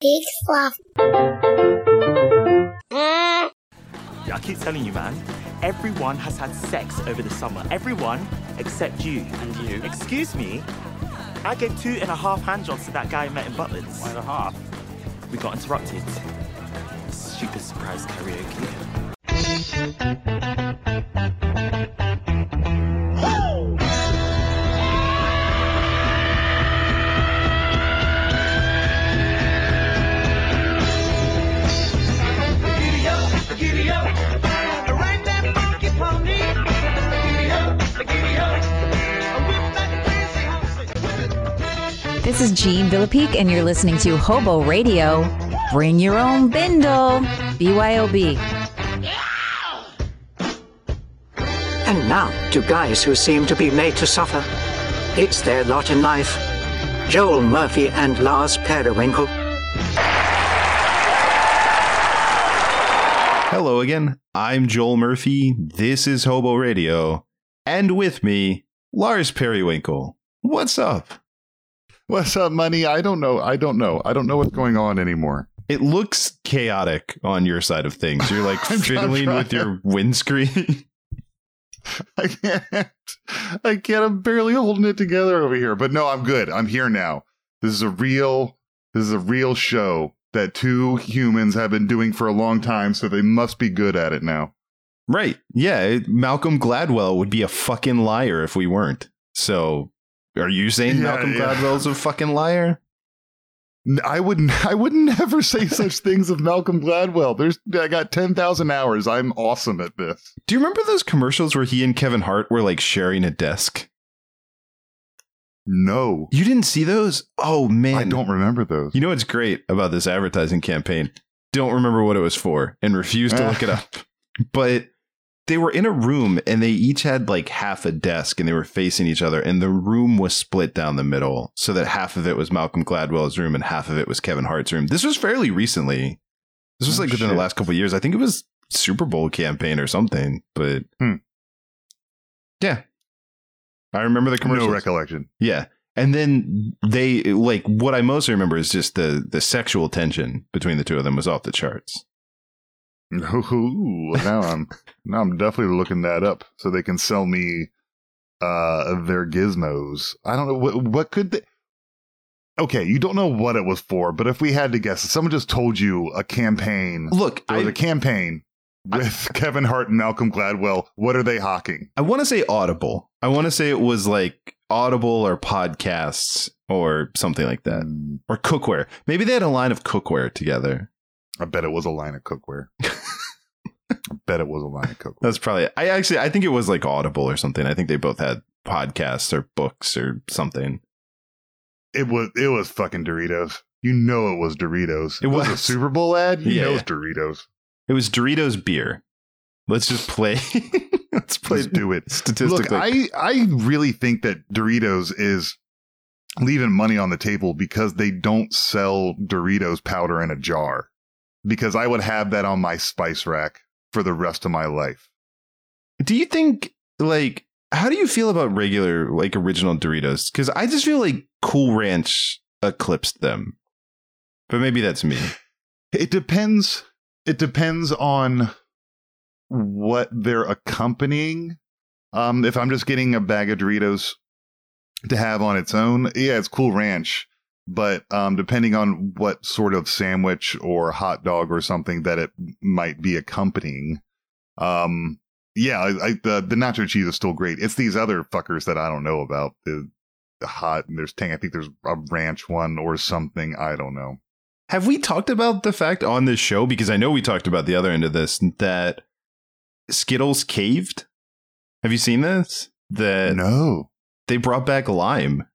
Big fluff. Mm. I keep telling you, man. Everyone has had sex over the summer. Everyone except you. And you? Excuse me. I gave two and a half handjobs to that guy I met in Butlins. One and a half. We got interrupted. Stupid surprise karaoke. This is Jean Villepique, and you're listening to Hobo Radio. Bring your own bindle. BYOB. And now to guys who seem to be made to suffer. It's their lot in life. Joel Murphy and Lars Periwinkle. Hello again. I'm Joel Murphy. This is Hobo Radio. And with me, Lars Periwinkle. What's up? What's up, money? I don't know. I don't know. I don't know what's going on anymore. It looks chaotic on your side of things. You're like fiddling with your windscreen. I can't. I can't. I'm barely holding it together over here. But no, I'm good. I'm here now. This is a real. This is a real show that two humans have been doing for a long time, so they must be good at it now. right. Yeah. Malcolm Gladwell would be a fucking liar if we weren't. So are you saying Yeah, Malcolm yeah. Gladwell's a fucking liar? I wouldn't. I would never say such things of Malcolm Gladwell. There's. I got ten thousand hours. I'm awesome at this. Do you remember those commercials where he and Kevin Hart were like sharing a desk? No, You didn't see those? Oh man. I don't remember those. You know what's great about this advertising campaign? Don't remember what it was for and refuse to look it ah. up. But they were in a room and they each had like half a desk and they were facing each other and the room was split down the middle so that half of it was Malcolm Gladwell's room and half of it was Kevin Hart's room. This was fairly recently. This was Oh, like within shit. the last couple of years. I think it was Super Bowl campaign or something, but Hmm. yeah. I remember the commercial. no recollection. Yeah. And then they like what I mostly remember is just the the sexual tension between the two of them was off the charts. Ooh, now I'm now I'm definitely looking that up so they can sell me uh their gizmos. I don't know what what could they Okay, you don't know what it was for, but if we had to guess, if someone just told you a campaign, Look, there was I, a campaign with Kevin Hart and Malcolm Gladwell, what are they hawking? I want to say Audible. I want to say it was like Audible or podcasts or something like that. Mm, Or cookware. Maybe they had a line of cookware together. I bet it was a line of cookware. I bet it was a line of cookware. That's probably I actually I think it was like Audible or something. I think they both had podcasts or books or something. It was it was fucking Doritos. You know it was Doritos. It was a was. Super Bowl ad. You Yeah, know it's Doritos. It was Doritos beer. Let's just play. Let's play Let's do it. statistically. Look, I I really think that Doritos is leaving money on the table because they don't sell Doritos powder in a jar. Because I would have that on my spice rack for the rest of my life. Do you think like how do you feel about regular like original Doritos? Because I just feel like Cool Ranch eclipsed them. But maybe that's me. It depends. It depends on what they're accompanying. Um, if I'm just getting a bag of Doritos to have on its own, yeah, it's Cool Ranch. But um, depending on what sort of sandwich or hot dog or something that it might be accompanying, um, yeah, I, I, the the nacho cheese is still great. It's these other fuckers that I don't know about. The, the hot and there's tang. I think there's a ranch one or something. I don't know. Have we talked about the fact on this show? Because I know we talked about the other end of this that Skittles caved. Have you seen this? That no. they brought back lime.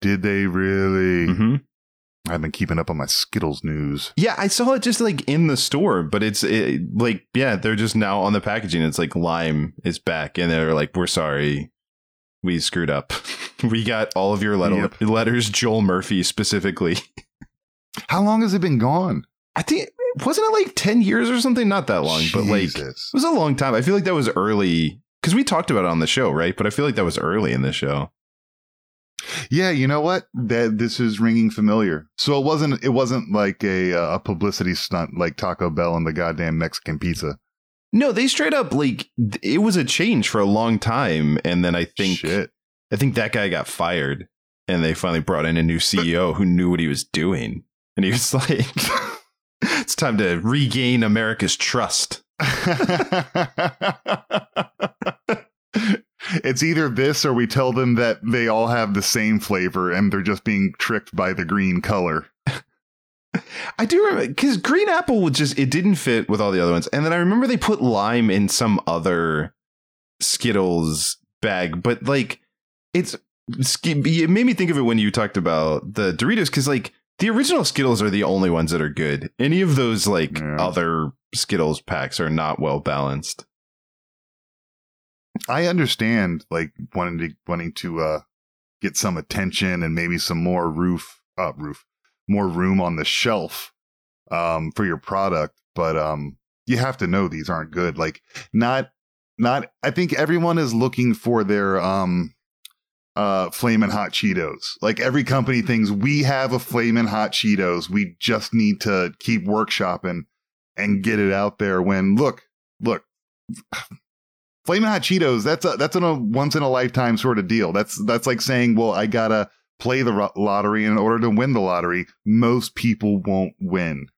Did they really? hmm I've been keeping up on my Skittles news. Yeah, I saw it just like in the store, but it's it, like yeah, they're just now on the packaging. It's like lime is back, and they're like, "We're sorry, we screwed up. we got all of your letter- Yep. letters, Joel Murphy specifically." How long has it been gone? I think wasn't it like ten years or something? Not that long, but like it was a long time. I feel like that was early because we talked about it on the show, right? But I feel like that was early in the show. Yeah, you know what? That this is ringing familiar. So it wasn't it wasn't like a uh, a publicity stunt like Taco Bell and the goddamn Mexican pizza. No, they straight up like it was a change for a long time, and then I think Shit. I think that guy got fired, and they finally brought in a new CEO who knew what he was doing, and he was like, "It's time to regain America's trust." it's either this or we tell them that they all have the same flavor and they're just being tricked by the green color. I do remember because green apple would just it didn't fit with all the other ones, and then I remember they put lime in some other Skittles bag, but like it's it made me think of it when you talked about the Doritos because like the original Skittles are the only ones that are good. Any of those like Yeah. other Skittles packs are not well balanced. I understand like wanting to wanting to uh get some attention and maybe some more roof uh roof more room on the shelf um for your product, but um you have to know these aren't good. Like not not I think everyone is looking for their um uh flamin' hot Cheetos. Like every company thinks we have a flamin' hot Cheetos. We just need to keep workshopping and get it out there when look, look Flamin' Hot Cheetos, that's a that's a once in a lifetime sort of deal. That's that's like saying, well, I gotta play the lottery in order to win the lottery. Most people won't win.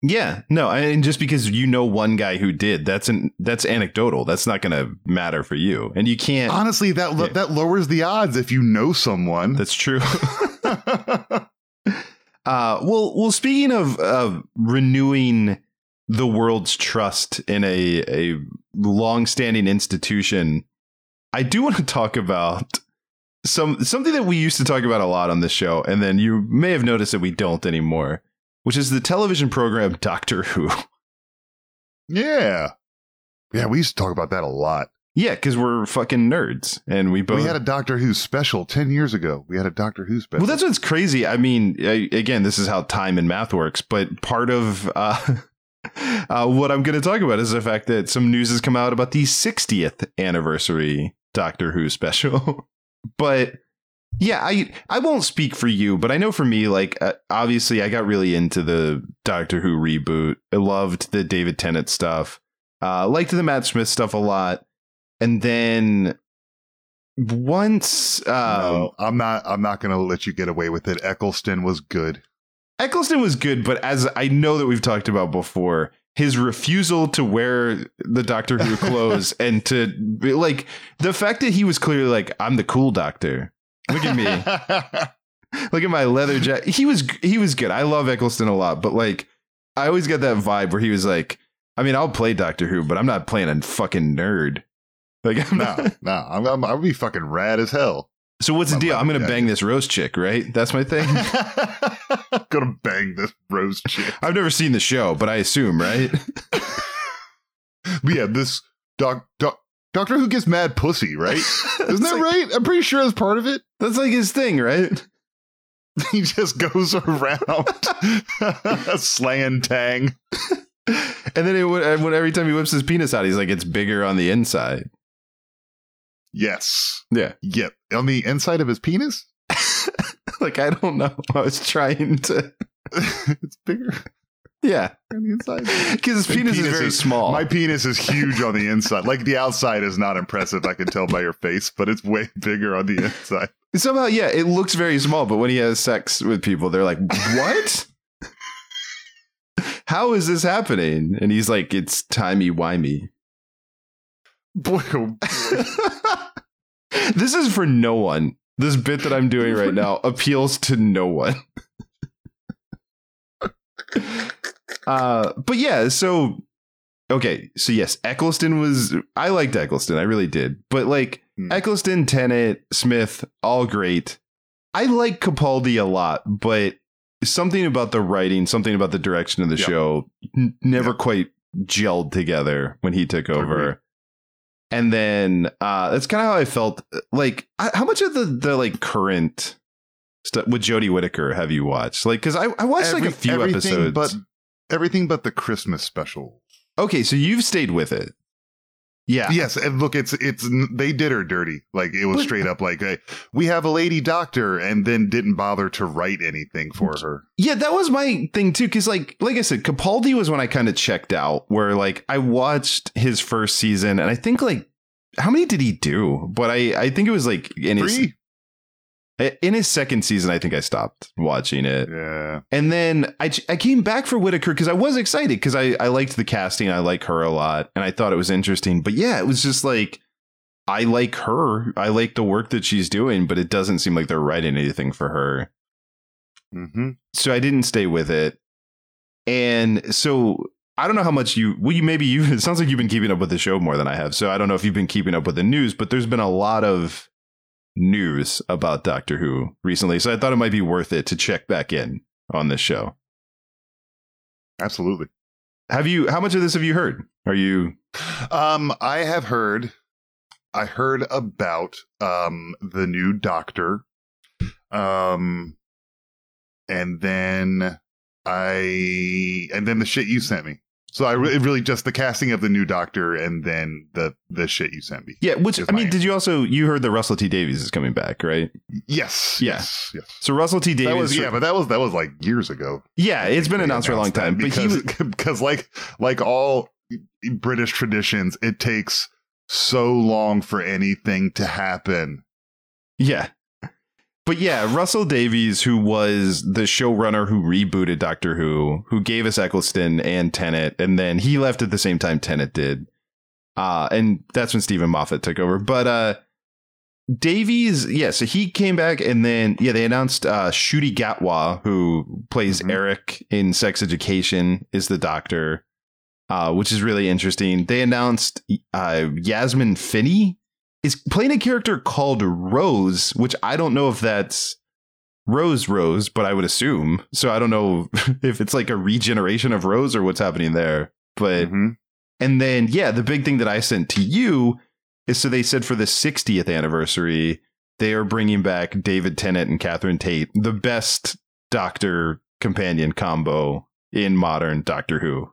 Yeah, no, and just because you know one guy who did, that's an that's anecdotal. That's not going to matter for you, and you can't. Honestly, that lo- Yeah. that lowers the odds if you know someone. That's true. Uh, well, well. Speaking of of renewing the world's trust in a a long-standing institution, I do want to talk about some something that we used to talk about a lot on this show, and then you may have noticed that we don't anymore, which is the television program Doctor Who. yeah, yeah, we used to talk about that a lot. Yeah, because we're fucking nerds, and we both we had a Doctor Who special ten years ago. We had a Doctor Who special. Well, that's what's crazy. I mean, I, again, this is how time and math works, but part of uh, uh, what I'm going to talk about is the fact that some news has come out about the 60th anniversary Doctor Who special. but yeah, I I won't speak for you, but I know for me, like uh, obviously, I got really into the Doctor Who reboot. I loved the David Tennant stuff. Uh, liked the Matt Smith stuff a lot, and then once um, no, I'm not. I'm not going to let you get away with it. Eccleston was good. Eccleston was good, but as I know that we've talked about before, his refusal to wear the Doctor Who clothes and to like the fact that he was clearly like, I'm the cool doctor. Look at me. Look at my leather jacket. He was he was good. I love Eccleston a lot, but like I always get that vibe where he was like, I mean, I'll play Doctor Who, but I'm not playing a fucking nerd. Like, I'm no, not- no, I'm, I'm, I'll be fucking rad as hell. So what's the deal? I'm gonna bang this rose chick, right? That's my thing. Gonna bang this rose chick. I've never seen the show, but I assume, right? But yeah, this doc, doc, Doctor Who gets mad pussy, right? Isn't that right? I'm pretty sure that's part of it. That's like his thing, right? He just goes around slaying Tang. And then it would, and when every time he whips his penis out, he's like, it's bigger on the inside. Yes. Yeah. Yep. On the inside of his penis, like, I don't know. I was trying to, it's bigger yeah. on the inside. Because his My penis, is penis very is- small. My penis is huge on the inside. Like the outside is not impressive. I can tell by your face, but it's way bigger on the inside. Somehow, yeah, it looks very small, but when he has sex with people, they're like, what? How is this happening? And he's like, it's timey-wimey. Boy, oh boy. This is for no one. This bit that I'm doing right now appeals to no one. uh, but yeah, so okay, so yes, Eccleston was I liked Eccleston, I really did. But like Hmm. Eccleston, Tennant, Smith, all great. I like Capaldi a lot, but something about the writing, something about the direction of the Yeah. show n- never Yeah. quite gelled together when he took over. And then uh that's kind of how I felt. Like, how much of the the like current stuff with Jodie Whittaker have you watched? Like, because I, I watched like a few episodes. but everything but the Christmas special. okay, so you've stayed with it. Yeah. Yes, and look, it's it's they did her dirty. Like it was But- straight up like, hey, we have a lady doctor, and then didn't bother to write anything for her. Yeah, that was my thing too. Cause like, like I said, Capaldi was when I kind of checked out where like I watched his first season and I think like, how many did he do? But I, I think it was like in his, Three? In his second season, I think I stopped watching it. Yeah. And then I, I came back for Whittaker because I was excited because I, I liked the casting. I like her a lot and I thought it was interesting. But yeah, it was just like, I like her. I like the work that she's doing, but it doesn't seem like they're writing anything for her. hmm So I didn't stay with it. And so I don't know how much you, well, you maybe you, it sounds like you've been keeping up with the show more than I have. So I don't know if you've been keeping up with the news, but there's been a lot of news about Doctor Who recently. So I thought it might be worth it to check back in on this show. Absolutely. Have you, how much of this have you heard? Are you, Um, I have heard, I heard about um the new Doctor, um, and then I and then the shit you sent me. So I re- really just the casting of the new Doctor and then the the shit you sent me. yeah, which, I mean, my did you also, you heard that Russell T Davies is coming back, right? Yes. Yeah. Yes. Yes. So Russell T Davies, That was yeah, but that was that was like years ago. yeah, it's been announced for a long time, but he was, because like like all British traditions, it takes so long for anything to happen. Yeah. But yeah, Russell Davies, who was the showrunner who rebooted Doctor Who, who gave us Eccleston and Tennant, and then he left at the same time Tennant did. Uh, and that's when Steven Moffat took over. But uh Davies, yeah, so he came back and then yeah, they announced uh Ncuti Gatwa, who plays Mhm. Eric in Sex Education, is the doctor. Uh, which is really interesting. They announced uh Yasmin Finney is playing a character called Rose, which I don't know if that's Rose Rose, but I would assume. So I don't know if it's like a regeneration of Rose or what's happening there. But Mhm. and then yeah, the big thing that I sent to you is so they said for the 60th anniversary, they are bringing back David Tennant and Catherine Tate, the best Doctor companion combo in modern Doctor Who.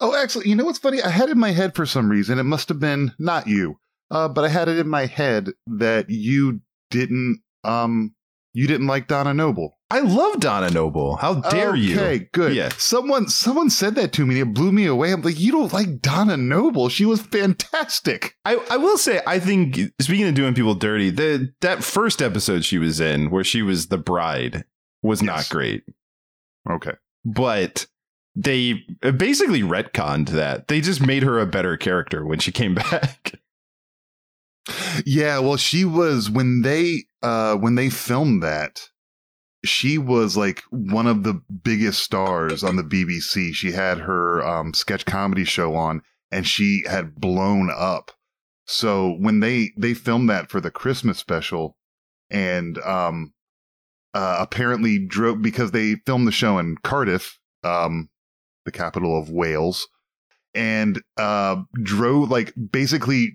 Oh, actually, you know what's funny? I had it in my head for some reason. It must have been not you, uh, but I had it in my head that you didn't um you didn't like Donna Noble. I love Donna Noble. How dare you? Okay, good. Yeah. Someone someone said that to me and it blew me away. I'm like, you don't like Donna Noble. She was fantastic. I, I will say I think speaking of doing people dirty, the that first episode she was in where she was the bride was not great. Okay. But they basically retconned that. They just made her a better character when she came back. Yeah, well, she was when they uh when they filmed that, she was like one of the biggest stars on the BBC. She had her um sketch comedy show on and she had blown up. So when they they filmed that for the Christmas special and um uh apparently drove because they filmed the show in Cardiff, um the capital of Wales, and uh drove like basically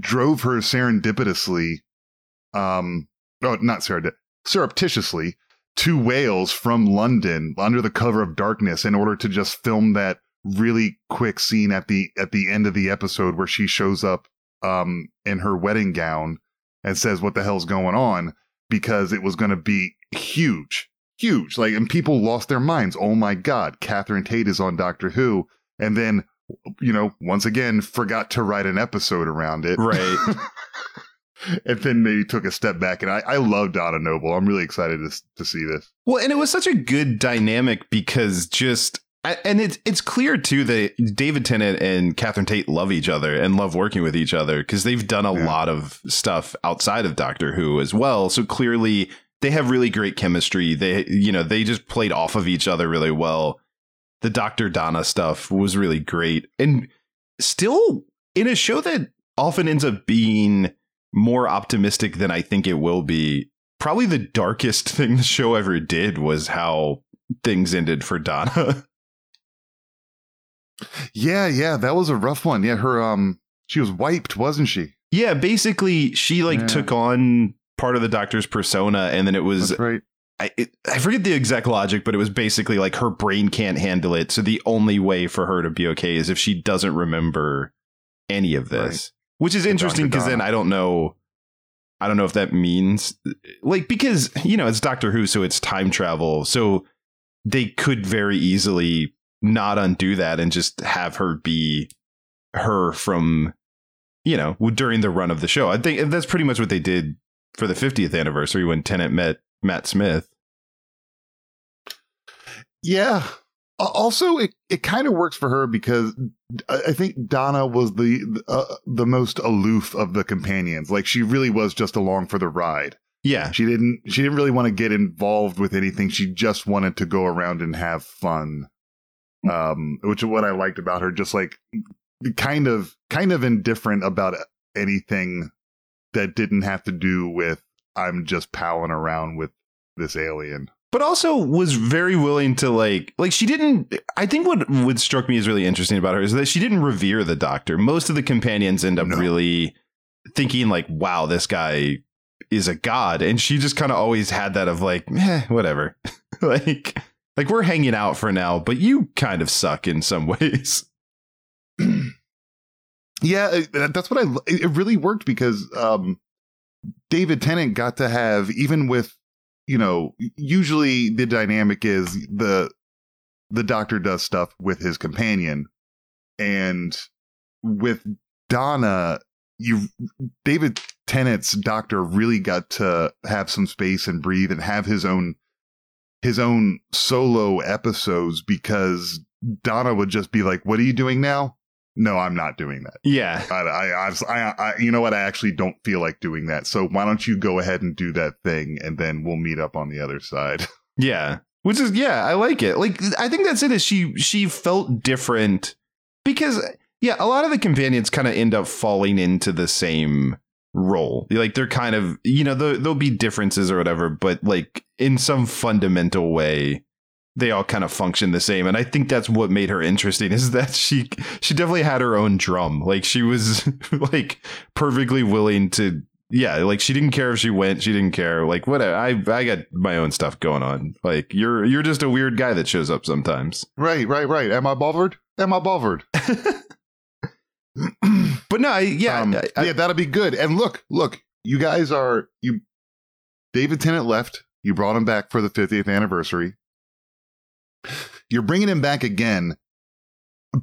drove her serendipitously, um, oh, not serendip, surreptitiously to Wales from London under the cover of darkness in order to just film that really quick scene at the at the end of the episode where she shows up um in her wedding gown and says what the hell's going on? Because it was going to be huge huge. Like and people lost their minds. Oh my god catherine tate is on doctor who. And then you know once again forgot to write an episode around it Right. and then maybe took a step back and i i love donna noble i'm really excited to, to see this Well, and it was such a good dynamic because just and it's it's clear too that David Tennant and Catherine Tate love each other and love working with each other because they've done a Yeah. lot of stuff outside of Doctor Who as well. So clearly they have really great chemistry. They you know they just played off of each other really well. The Doctor Donna stuff was really great and still in a show that often ends up being more optimistic than I think it will be probably the darkest thing the show ever did was how things ended for Donna. yeah yeah that was a rough one yeah her um she was wiped wasn't she yeah, basically she like Yeah. took on part of the doctor's persona and then it was right I, it, I forget the exact logic, but it was basically like her brain can't handle it. So the only way for her to be okay is if she doesn't remember any of this, Right. which is interesting because then I don't know. I don't know if that means like because you know it's Doctor Who, so it's time travel, so they could very easily not undo that and just have her be her from you know during the run of the show. I think that's pretty much what they did for the 50th anniversary when Tennant met Matt Smith. Yeah. Also, it, it kind of works for her because I think Donna was the uh, the most aloof of the companions. Like she really was just along for the ride. Yeah, She didn't she didn't really want to get involved with anything. She just wanted to go around and have fun. Um, which is what I liked about her. Just like kind of kind of indifferent about anything that didn't have to do with I'm just palling around with this alien. but also was very willing to like like she didn't i think what what struck me as really interesting about her is that she didn't revere the doctor most of the companions end up No. really thinking like wow this guy is a god and she just kind of always had that of like eh, whatever like like we're hanging out for now but you kind of suck in some ways Yeah, that's what I. It it really worked because um, David Tennant got to have even with you know usually the dynamic is the the doctor does stuff with his companion, and with Donna, you David Tennant's doctor really got to have some space and breathe and have his own his own solo episodes because Donna would just be like, "What are you doing now?" No, I'm not doing that. yeah I, I, I, I, you know what? I actually don't feel like doing that. So why don't you go ahead and do that thing, and then we'll meet up on the other side. Yeah. Which is yeah, I like it. Like I think that's it is she she felt different because yeah, a lot of the companions kind of end up falling into the same role. Like they're kind of, you know, there, there'll be differences or whatever, but like in some fundamental way they all kind of function the same and i think that's what made her interesting is that she she definitely had her own drum like she was like perfectly willing to yeah, like she didn't care if she went, she didn't care. Like whatever. I I got my own stuff going on. Like you're you're just a weird guy that shows up sometimes. right, right, right. Am I bothered? Am I bothered? But no, I, yeah, Um, I- I- yeah, that'll be good. And look, look, you guys are you. David Tennant left. You brought him back for the 50th anniversary. You're bringing him back again.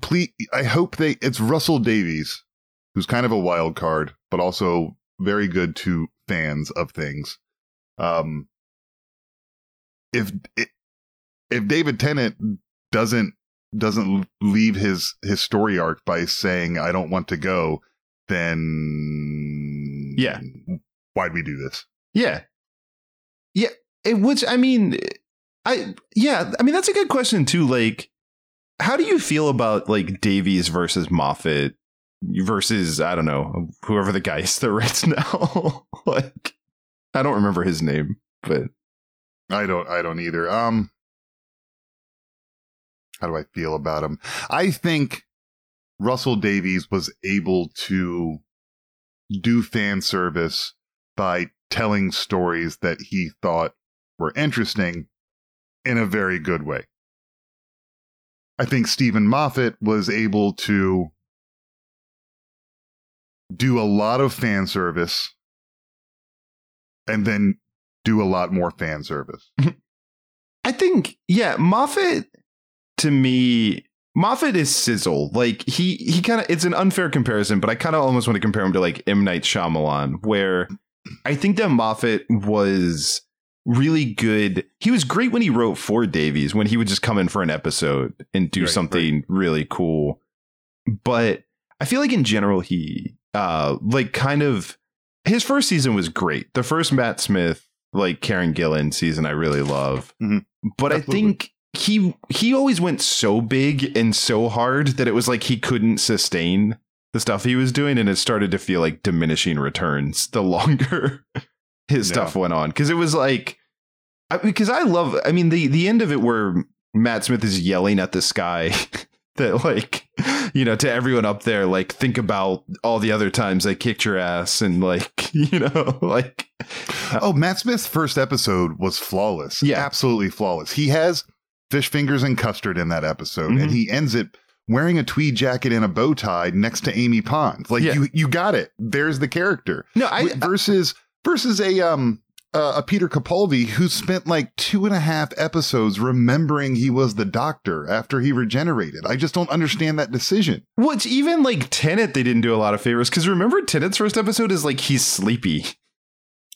Please, I hope they. It's Russell Davies, who's kind of a wild card, but also very good to fans of things. Um, if if David Tennant doesn't doesn't leave his his story arc by saying I don't want to go, then Yeah. why'd we do this? yeah, yeah. It, which I mean, I yeah, I mean that's a good question too. Like, how do you feel about like Davies versus Moffat versus I don't know whoever the guy is that writes now? like, I don't remember his name, but I don't I don't either. Um how do I feel about him? I think Russell Davies was able to do fan service by telling stories that he thought were interesting in a very good way. I think Steven Moffat was able to do a lot of fan service and then do a lot more fan service. I think, yeah, Moffat to me, Moffat is sizzle. Like he he kind of it's an unfair comparison, but I kind of almost want to compare him to like M Night Shyamalan, where I think that Moffat was really good. He was great when he wrote for Davies, when he would just come in for an episode and do Right, something really cool. But I feel like in general, he uh like kind of his first season was great. The first Matt Smith, like Karen Gillan season, I really love. Mhm. But I think he he always went so big and so hard that it was like he couldn't sustain the stuff he was doing, and it started to feel like diminishing returns the longer his Yeah. stuff went on. Because it was like, I, because I love, I mean, the the end of it where Matt Smith is yelling at the sky. That like you know to everyone up there like think about all the other times I kicked your ass and like you know like Oh, Matt Smith's first episode was flawless. Yeah. Absolutely flawless. He has fish fingers and custard in that episode, and Mhm. he ends it wearing a tweed jacket and a bow tie next to Amy Pond. Like Yeah. you, you got it. There's the character. No, I, versus versus a um uh, a Peter Capaldi who spent like two and a half episodes remembering he was the doctor after he regenerated. I just don't understand that decision. well, it's even like Tennant, they didn't do a lot of favors because remember Tennant's first episode is like he's sleepy.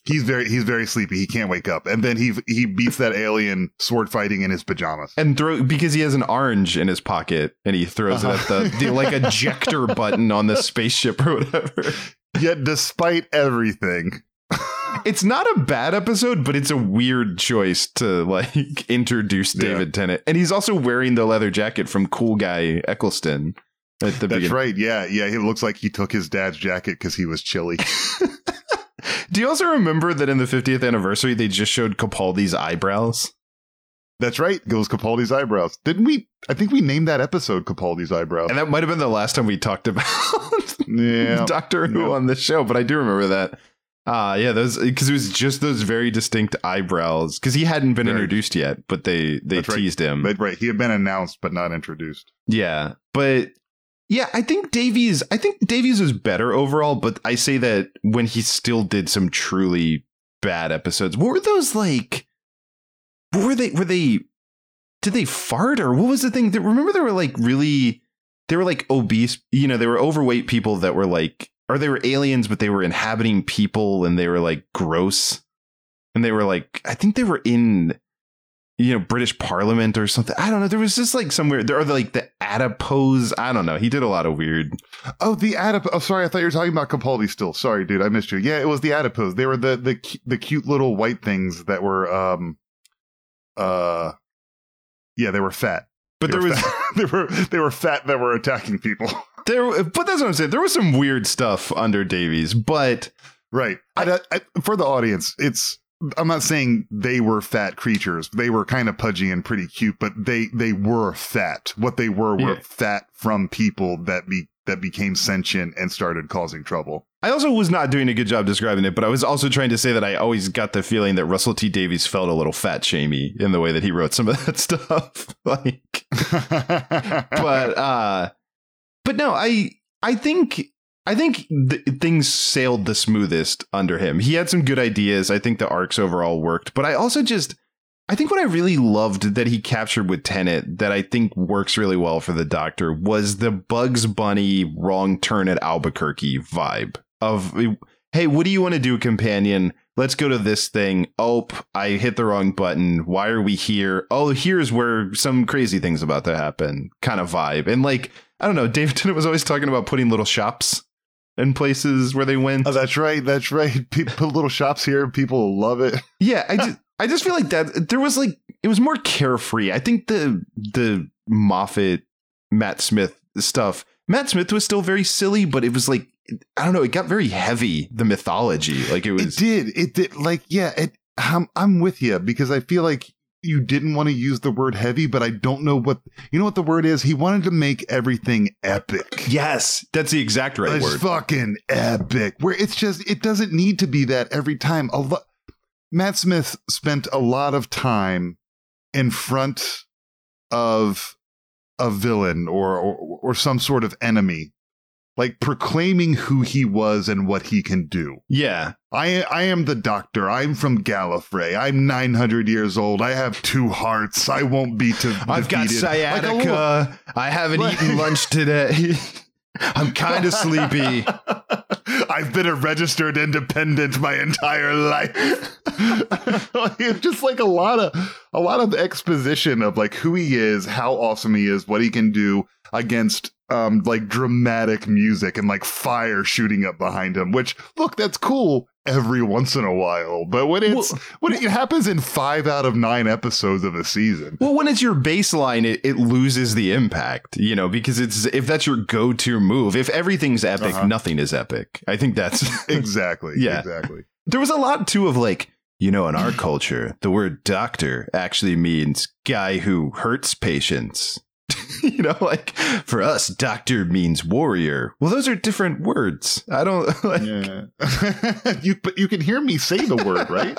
He's very he's very sleepy. He can't wake up, and then he he beats that alien sword fighting in his pajamas. and throw because he has an orange in his pocket and he throws it Uh-huh. at the, the like ejector button on the spaceship or whatever. Yet, despite everything, It's not a bad episode, but it's a weird choice to like introduce Yeah. David Tennant. And he's also wearing the leather jacket from Cool Guy Eccleston at the that's beginning. right. Yeah, yeah. He looks like he took his dad's jacket because he was chilly. Do you also remember that in the 50th anniversary they just showed Capaldi's eyebrows? That's right. Goes Capaldi's eyebrows. Didn't we? I think we named that episode Capaldi's eyebrows. And that might have been the last time we talked about yeah. Doctor Who Yeah. on the show, but I do remember that. Ah, yeah, those because it was just those very distinct eyebrows because he hadn't been Right. introduced yet, but they they That's right. teased him. But right, he had been announced but not introduced. Yeah, but yeah, I think Davies. I think Davies was better overall, but I say that when he still did some truly bad episodes. What were those like? What were they? Were they? Did they fart or what was the thing? That remember they were like really. They were like obese. You know, they were overweight people that were like, or they were aliens, but they were inhabiting people and they were like gross. And they were like, I think they were in you know British Parliament or something. I don't know. There was just like somewhere there are like the adipose. I don't know. He did a lot of weird. Oh, the adipose. Oh, sorry, I thought you were talking about Capaldi still. Sorry, dude, I missed you. Yeah, it was the adipose. They were the the the cute little white things that were um uh yeah, they were fat. But They there was they were they were fat that were attacking people. There. But that's what I'm saying. There was some weird stuff under Davies, but Right. I, I, for the audience, it's I'm not saying they were fat creatures. They were kind of pudgy and pretty cute, but they they were fat. What they were were Yeah. fat from people that be that became sentient and started causing trouble. I also was not doing a good job describing it. But I was also trying to say that I always got the feeling that Russell T Davies felt a little fat shamey in the way that he wrote some of that stuff. like but uh but no i i think i think th- things sailed the smoothest under him he had some good ideas i think the arcs overall worked but i also just i think what i really loved that he captured with tennant that i think works really well for the doctor was the bugs bunny wrong turn at albuquerque vibe of hey what do you want to do companion let's go to this thing. Oh, I hit the wrong button. Why are we here? Oh, here's where some crazy things about to happen. Kind of vibe. And like, I don't know, David Tennant was always talking about putting little shops in places where they went. Oh, that's right. That's right. People put little shops here. People love it. yeah, I just I just feel like that there was like it was more carefree. I think the the Moffat Matt Smith stuff. Matt Smith was still very silly, but it was like I don't know, it got very heavy, the mythology. Like it was. It did. It did. Like, yeah. It. I'm, I'm with you because I feel like you didn't want to use the word heavy, but I don't know what you know what the word is. He wanted to make everything epic. Yes, that's the exact right it's word. fucking epic. Where it's just it doesn't need to be that every time. A lot. Matt Smith spent a lot of time in front of a villain or, or or some sort of enemy, like proclaiming who he was and what he can do. Yeah. I I am the doctor. I'm from Gallifrey. I'm 900 years old. I have two hearts. I won't be to I've got defeated. Like sciatica. little- I haven't Right. eaten lunch today. I'm kind of sleepy. I've been a registered independent my entire life. it's just like a lot of a lot of exposition of like who he is, how awesome he is, what he can do against um like dramatic music and like fire shooting up behind him. Which look, that's cool every once in a while, but when it's Well- when it happens in five out of nine episodes of a season. Well, when it's your baseline, it, it loses the impact, you know, because it's if that's your go-to move. If everything's epic, Uh-huh. nothing is epic. I think that's Exactly. Yeah. Exactly. there was a lot too of like you know in our culture the word doctor actually means guy who hurts patients you know like for us doctor means warrior well those are different words i don't like, Yeah. you but you can hear me say the word, right?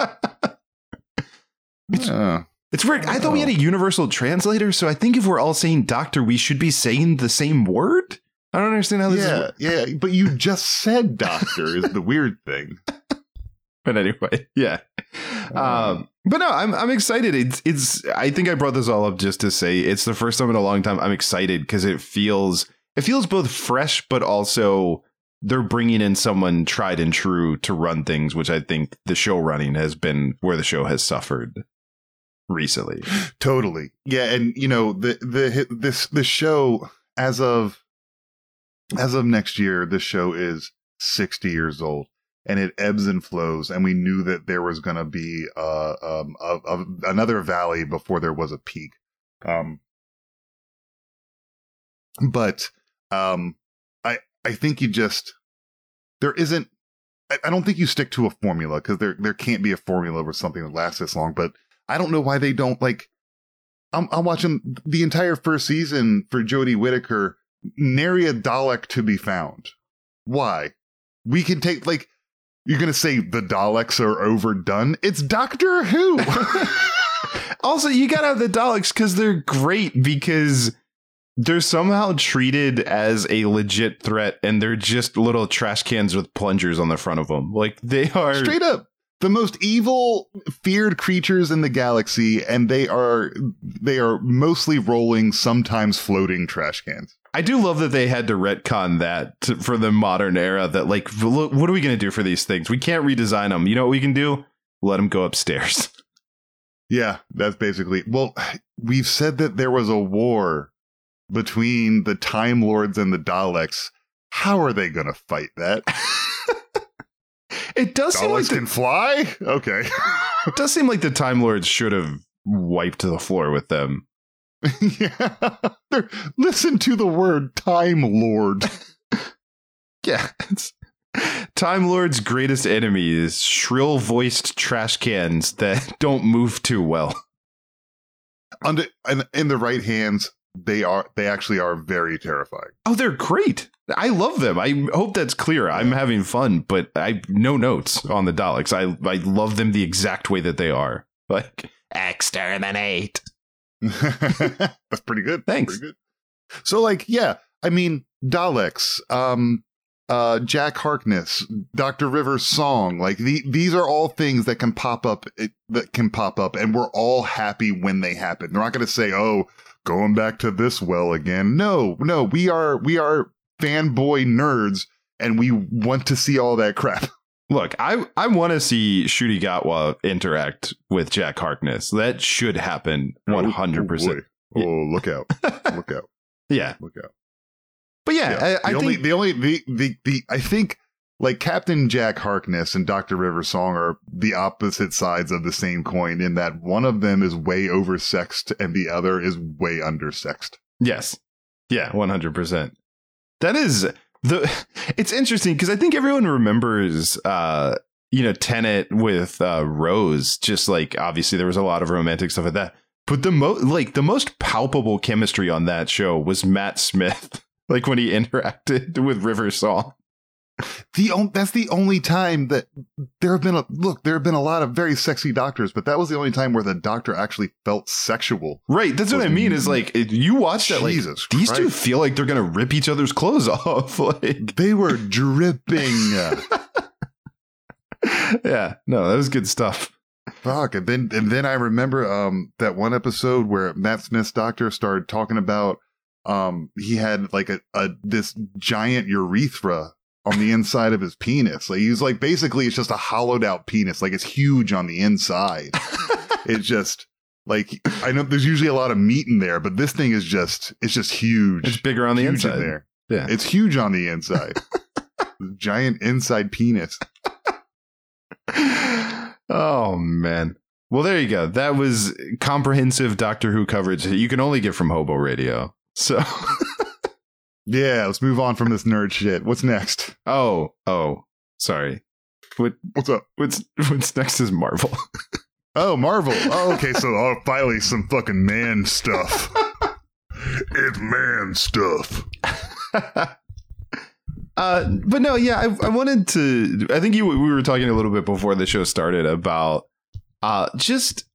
Yeah. It's weird. I thought we had a universal translator, so I think if we're all saying doctor, we should be saying the same word. I don't understand how this is. Yeah, yeah, but you just said doctor is the weird thing. But anyway, yeah. Um, but no, I'm I'm excited. It's it's. I think I brought this all up just to say it's the first time in a long time I'm excited because it feels it feels both fresh, but also they're bringing in someone tried and true to run things, which I think the show running has been where the show has suffered recently. Totally. Yeah, and you know, the the this the show as of as of next year, this show is 60 years old and it ebbs and flows and we knew that there was going to be uh um a, a, another valley before there was a peak. Um but um I I think you just there isn't I, I don't think you stick to a formula because there there can't be a formula for something that lasts this long, but I don't know why they don't like. I'm, I'm watching the entire first season for Jodie Whittaker. Nary a Dalek to be found. Why? We can take like you're gonna say the Daleks are overdone. It's Doctor Who. also, you gotta have the Daleks because they're great because they're somehow treated as a legit threat and they're just little trash cans with plungers on the front of them. Like they are straight up the most evil feared creatures in the galaxy and they are they are mostly rolling sometimes floating trash cans i do love that they had to retcon that to, for the modern era that like look, what are we going to do for these things we can't redesign them you know what we can do let them go upstairs yeah that's basically well we've said that there was a war between the time lords and the daleks how are they going to fight that It does seem like the, can fly. Okay. it does seem like the Time Lords should have wiped the floor with them. yeah. They're, listen to the word Time Lord. yeah. Time Lord's greatest enemy is shrill voiced trash cans that don't move too well. Under in, in the right hands, they are they actually are very terrifying. Oh, they're great. I love them. I hope that's clear. I'm having fun, but I no notes on the Daleks. I I love them the exact way that they are. Like exterminate. that's pretty good. Thanks. Pretty good. So like, yeah, I mean, Daleks, um, uh, Jack Harkness, Dr. Rivers' song, like the, these are all things that can pop up, it, that can pop up, and we're all happy when they happen. They're not going to say, "Oh, going back to this well again." No, no, we are we are fanboy nerds and we want to see all that crap. Look, I I want to see Ncuti Gatwa interact with Jack Harkness. That should happen oh, oh, one hundred percent. Oh, look out! look out! Yeah, look out! But yeah, yeah. I, I the only think, the only the, the the I think like Captain Jack Harkness and Doctor Rivers Song are the opposite sides of the same coin. In that one of them is way oversexed and the other is way undersexed. Yes, yeah, one hundred percent. That is the. It's interesting because I think everyone remembers, uh, you know, Tennant with uh, Rose. Just like obviously there was a lot of romantic stuff at that, but the most like the most palpable chemistry on that show was Matt Smith. like when he interacted with River Song. The on, that's the only time that there have been a look. There have been a lot of very sexy doctors, but that was the only time where the doctor actually felt sexual. Right. That's what I mean. Is like you watch that. Like Jesus these Christ. two feel like they're gonna rip each other's clothes off. like they were dripping. yeah. No, that was good stuff. Fuck. And then and then I remember um that one episode where Matt Smith's doctor started talking about um he had like a, a this giant urethra on the inside of his penis. Like he's like basically it's just a hollowed out penis. Like it's huge on the inside. it's just like I know there's usually a lot of meat in there, but this thing is just it's just huge. It's bigger on the huge inside in there. Yeah. It's huge on the inside. Giant inside penis. oh man. Well, there you go. That was comprehensive Doctor Who coverage that you can only get from Hobo Radio. So Yeah, let's move on from this nerd shit. What's next? Oh, oh, sorry. What what's up? What's what's next is Marvel. oh, Marvel. Oh, okay, so oh, finally some fucking man stuff. it's man stuff. uh, but no, yeah, I, I wanted to. I think you we were talking a little bit before the show started about uh just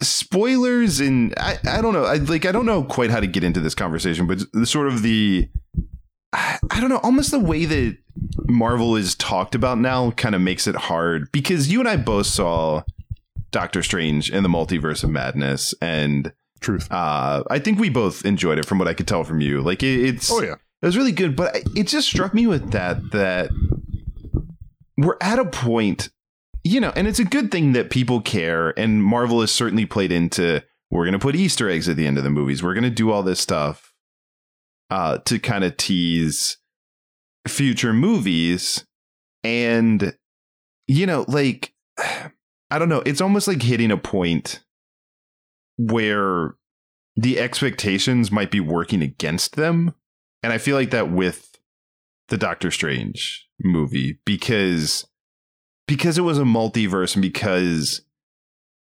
spoilers and I, I don't know I like I don't know quite how to get into this conversation but the sort of the I, I don't know almost the way that Marvel is talked about now kind of makes it hard because you and I both saw Doctor Strange in the Multiverse of Madness and Truth. uh I think we both enjoyed it from what I could tell from you like it, it's Oh yeah. it was really good, but it just struck me with that that we're at a point, you know, and it's a good thing that people care. And Marvel has certainly played into we're going to put Easter eggs at the end of the movies. We're going to do all this stuff uh, to kind of tease future movies. And, you know, like, I don't know, it's almost like hitting a point where the expectations might be working against them and I feel like that with the Doctor Strange movie because because it was a multiverse and because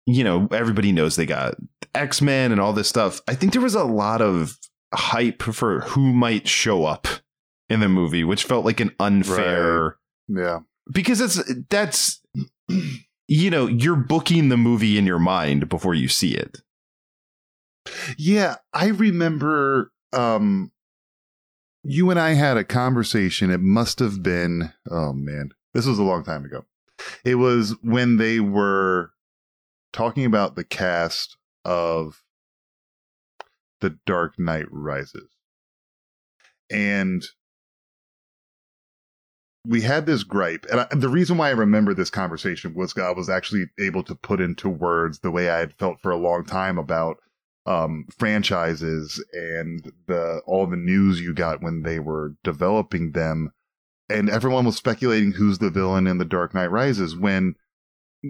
you know everybody knows they got X-Men and all this stuff. I think there was a lot of hype for who might show up in the movie, which felt like an unfair Yeah. because it's that's you know, you're booking the movie in your mind before you see it. Yeah, I remember um you and I had a conversation. It must have been oh man. This was a long time ago. It was when they were talking about the cast of The Dark Knight Rises. And we had this gripe, and I, the reason why I remember this conversation was I was actually able to put into words the way I had felt for a long time about um, franchises and the all the news you got when they were developing them, and everyone was speculating who's the villain in The Dark Knight Rises when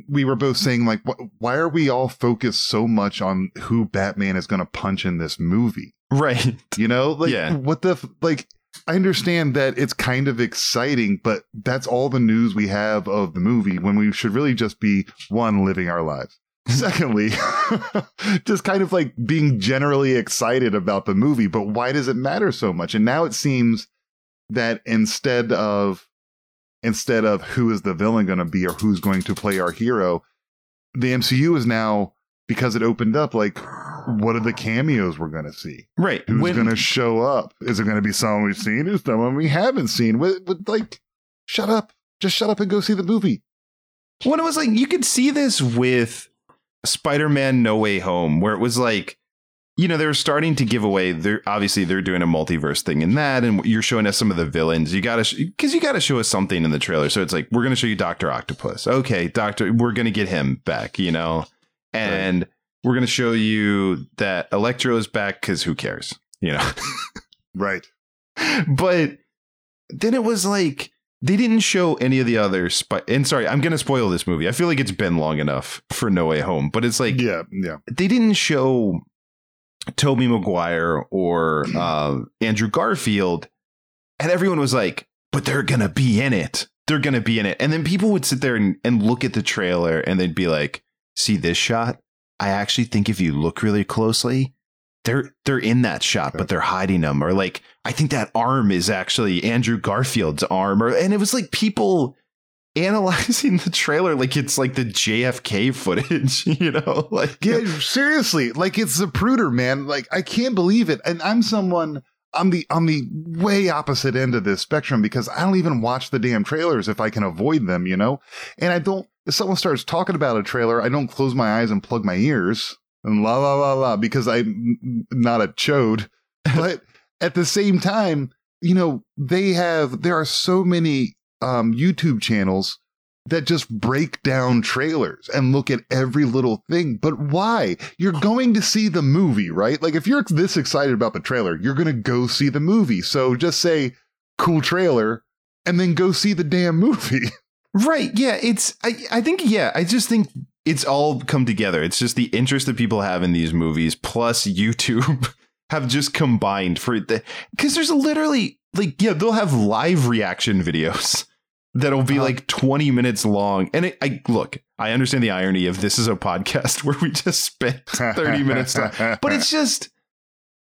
we were both saying like, wh- why are we all focused so much on who Batman is going to punch in this movie? Right. You know, like Yeah. what the f- like. I understand that it's kind of exciting, but that's all the news we have of the movie when we should really just be one living our lives. Secondly, just kind of like being generally excited about the movie, but why does it matter so much? And now it seems that instead of instead of who is the villain going to be or who's going to play our hero, the MCU is now because it opened up like what are the cameos we're going to see? Right. Who's When- going to show up? Is it going to be someone we've seen? Is someone we haven't seen? With, with like, shut up, just shut up and go see the movie. When it was like you could see this with Spider-Man No Way Home, where it was like, you know, they were starting to give away. They're obviously they're doing a multiverse thing in that, and you're showing us some of the villains. You got to because you got to show us something in the trailer. So it's like we're going to show you Doctor Octopus. Okay, Doctor, we're going to get him back. You know, and we're going to show you that Electro is back because who cares? You know. Right. but then it was like they didn't show any of the other spy and sorry i'm gonna spoil this movie i feel like it's been long enough for no way home but it's like yeah, yeah. they didn't show tobey maguire or uh, andrew garfield and everyone was like but they're gonna be in it they're gonna be in it and then people would sit there and, and look at the trailer and they'd be like see this shot i actually think if you look really closely they're they're in that shot, but they're hiding them. Or like, I think that arm is actually Andrew Garfield's arm. Or and it was like people analyzing the trailer like it's like the JFK footage, you know? Like Yeah, seriously. Like it's the Zapruder, man. Like I can't believe it. And I'm someone on the on the way opposite end of this spectrum because I don't even watch the damn trailers if I can avoid them, you know? And I don't if someone starts talking about a trailer, I don't close my eyes and plug my ears and la la la la because I'm not a chode. But at the same time, you know, they have there are so many um YouTube channels that just break down trailers and look at every little thing. But why? You're going to see the movie, right? Like if you're this excited about the trailer, you're going to go see the movie. So just say cool trailer and then go see the damn movie. Right. Yeah. It's, I, I think, yeah, I just think it's all come together. It's just the interest that people have in these movies plus YouTube have just combined for the, because there's literally like, yeah, they'll have live reaction videos that'll be Uh-huh. like 20 minutes long. And it, I look, I understand the irony of this is a podcast where we just spent 30 minutes, to- but it's just,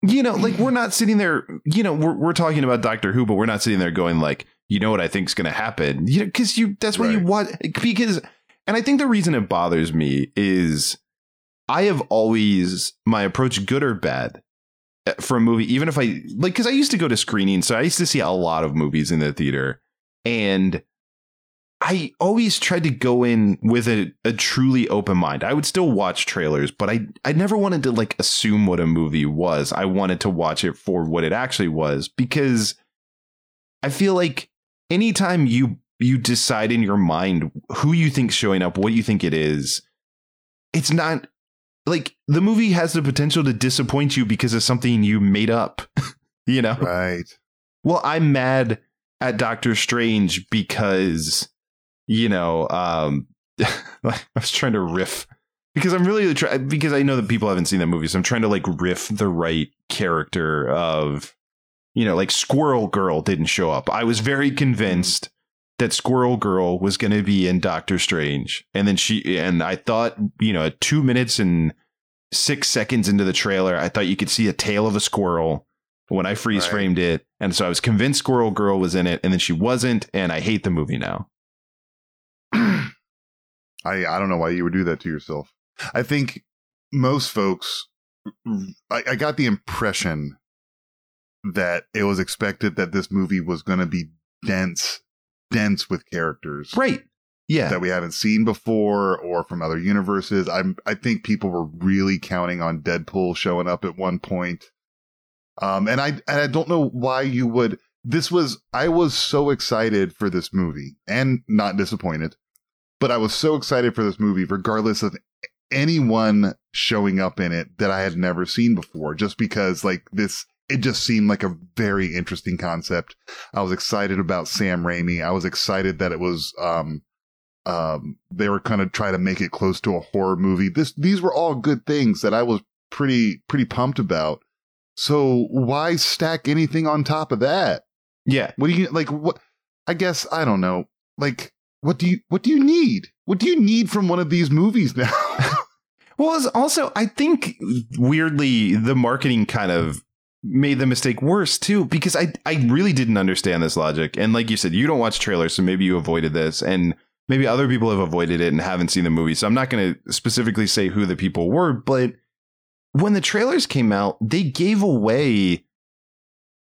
you know, like we're not sitting there, you know, we're, we're talking about Doctor Who, but we're not sitting there going like, you know what I think is going to happen, you know, because you that's what you want because, and I think the reason it bothers me is I have always my approach, good or bad, uh, for a movie. Even if I like, because I used to go to screenings, so I used to see a lot of movies in the theater, and I always tried to go in with a, a truly open mind. I would still watch trailers, but I I never wanted to like assume what a movie was. I wanted to watch it for what it actually was because I feel like anytime you you decide in your mind who you think's showing up, what you think it is, it's not like the movie has the potential to disappoint you because of something you made up. you know? Right. Well, I'm mad at Doctor Strange because you know, um, I was trying to riff because I'm really because I know that people haven't seen that movie, so I'm trying to like riff the right character of, you know, like Squirrel Girl didn't show up. I was very convinced that Squirrel Girl was going to be in Doctor Strange, and then she and I thought, you know, at two minutes and six seconds into the trailer, I thought you could see a tail of a squirrel when I freeze framed it, and so I was convinced Squirrel Girl was in it, and then she wasn't, and I hate the movie now. I I don't know why you would do that to yourself. I think most folks, I, I got the impression that it was expected that this movie was going to be dense, dense with characters, Right. Yeah. That we haven't seen before or from other universes. I'm I think people were really counting on Deadpool showing up at one point. Um, and I and I don't know why you would. This was I was so excited for this movie and not disappointed, but I was so excited for this movie, regardless of anyone showing up in it that I had never seen before, just because like this, it just seemed like a very interesting concept. I was excited about Sam Raimi. I was excited that it was, um, um, they were kind of trying to make it close to a horror movie. This, these were all good things that I was pretty, pretty pumped about. So why stack anything on top of that? yeah. What do you like? What? I guess I don't know. Like, what do you what do you need? What do you need from one of these movies now? Well, also, I think weirdly, the marketing kind of made the mistake worse too, because I, I really didn't understand this logic. And like you said, you don't watch trailers, so maybe you avoided this. And maybe other people have avoided it and haven't seen the movie. So I'm not going to specifically say who the people were, but when the trailers came out, they gave away,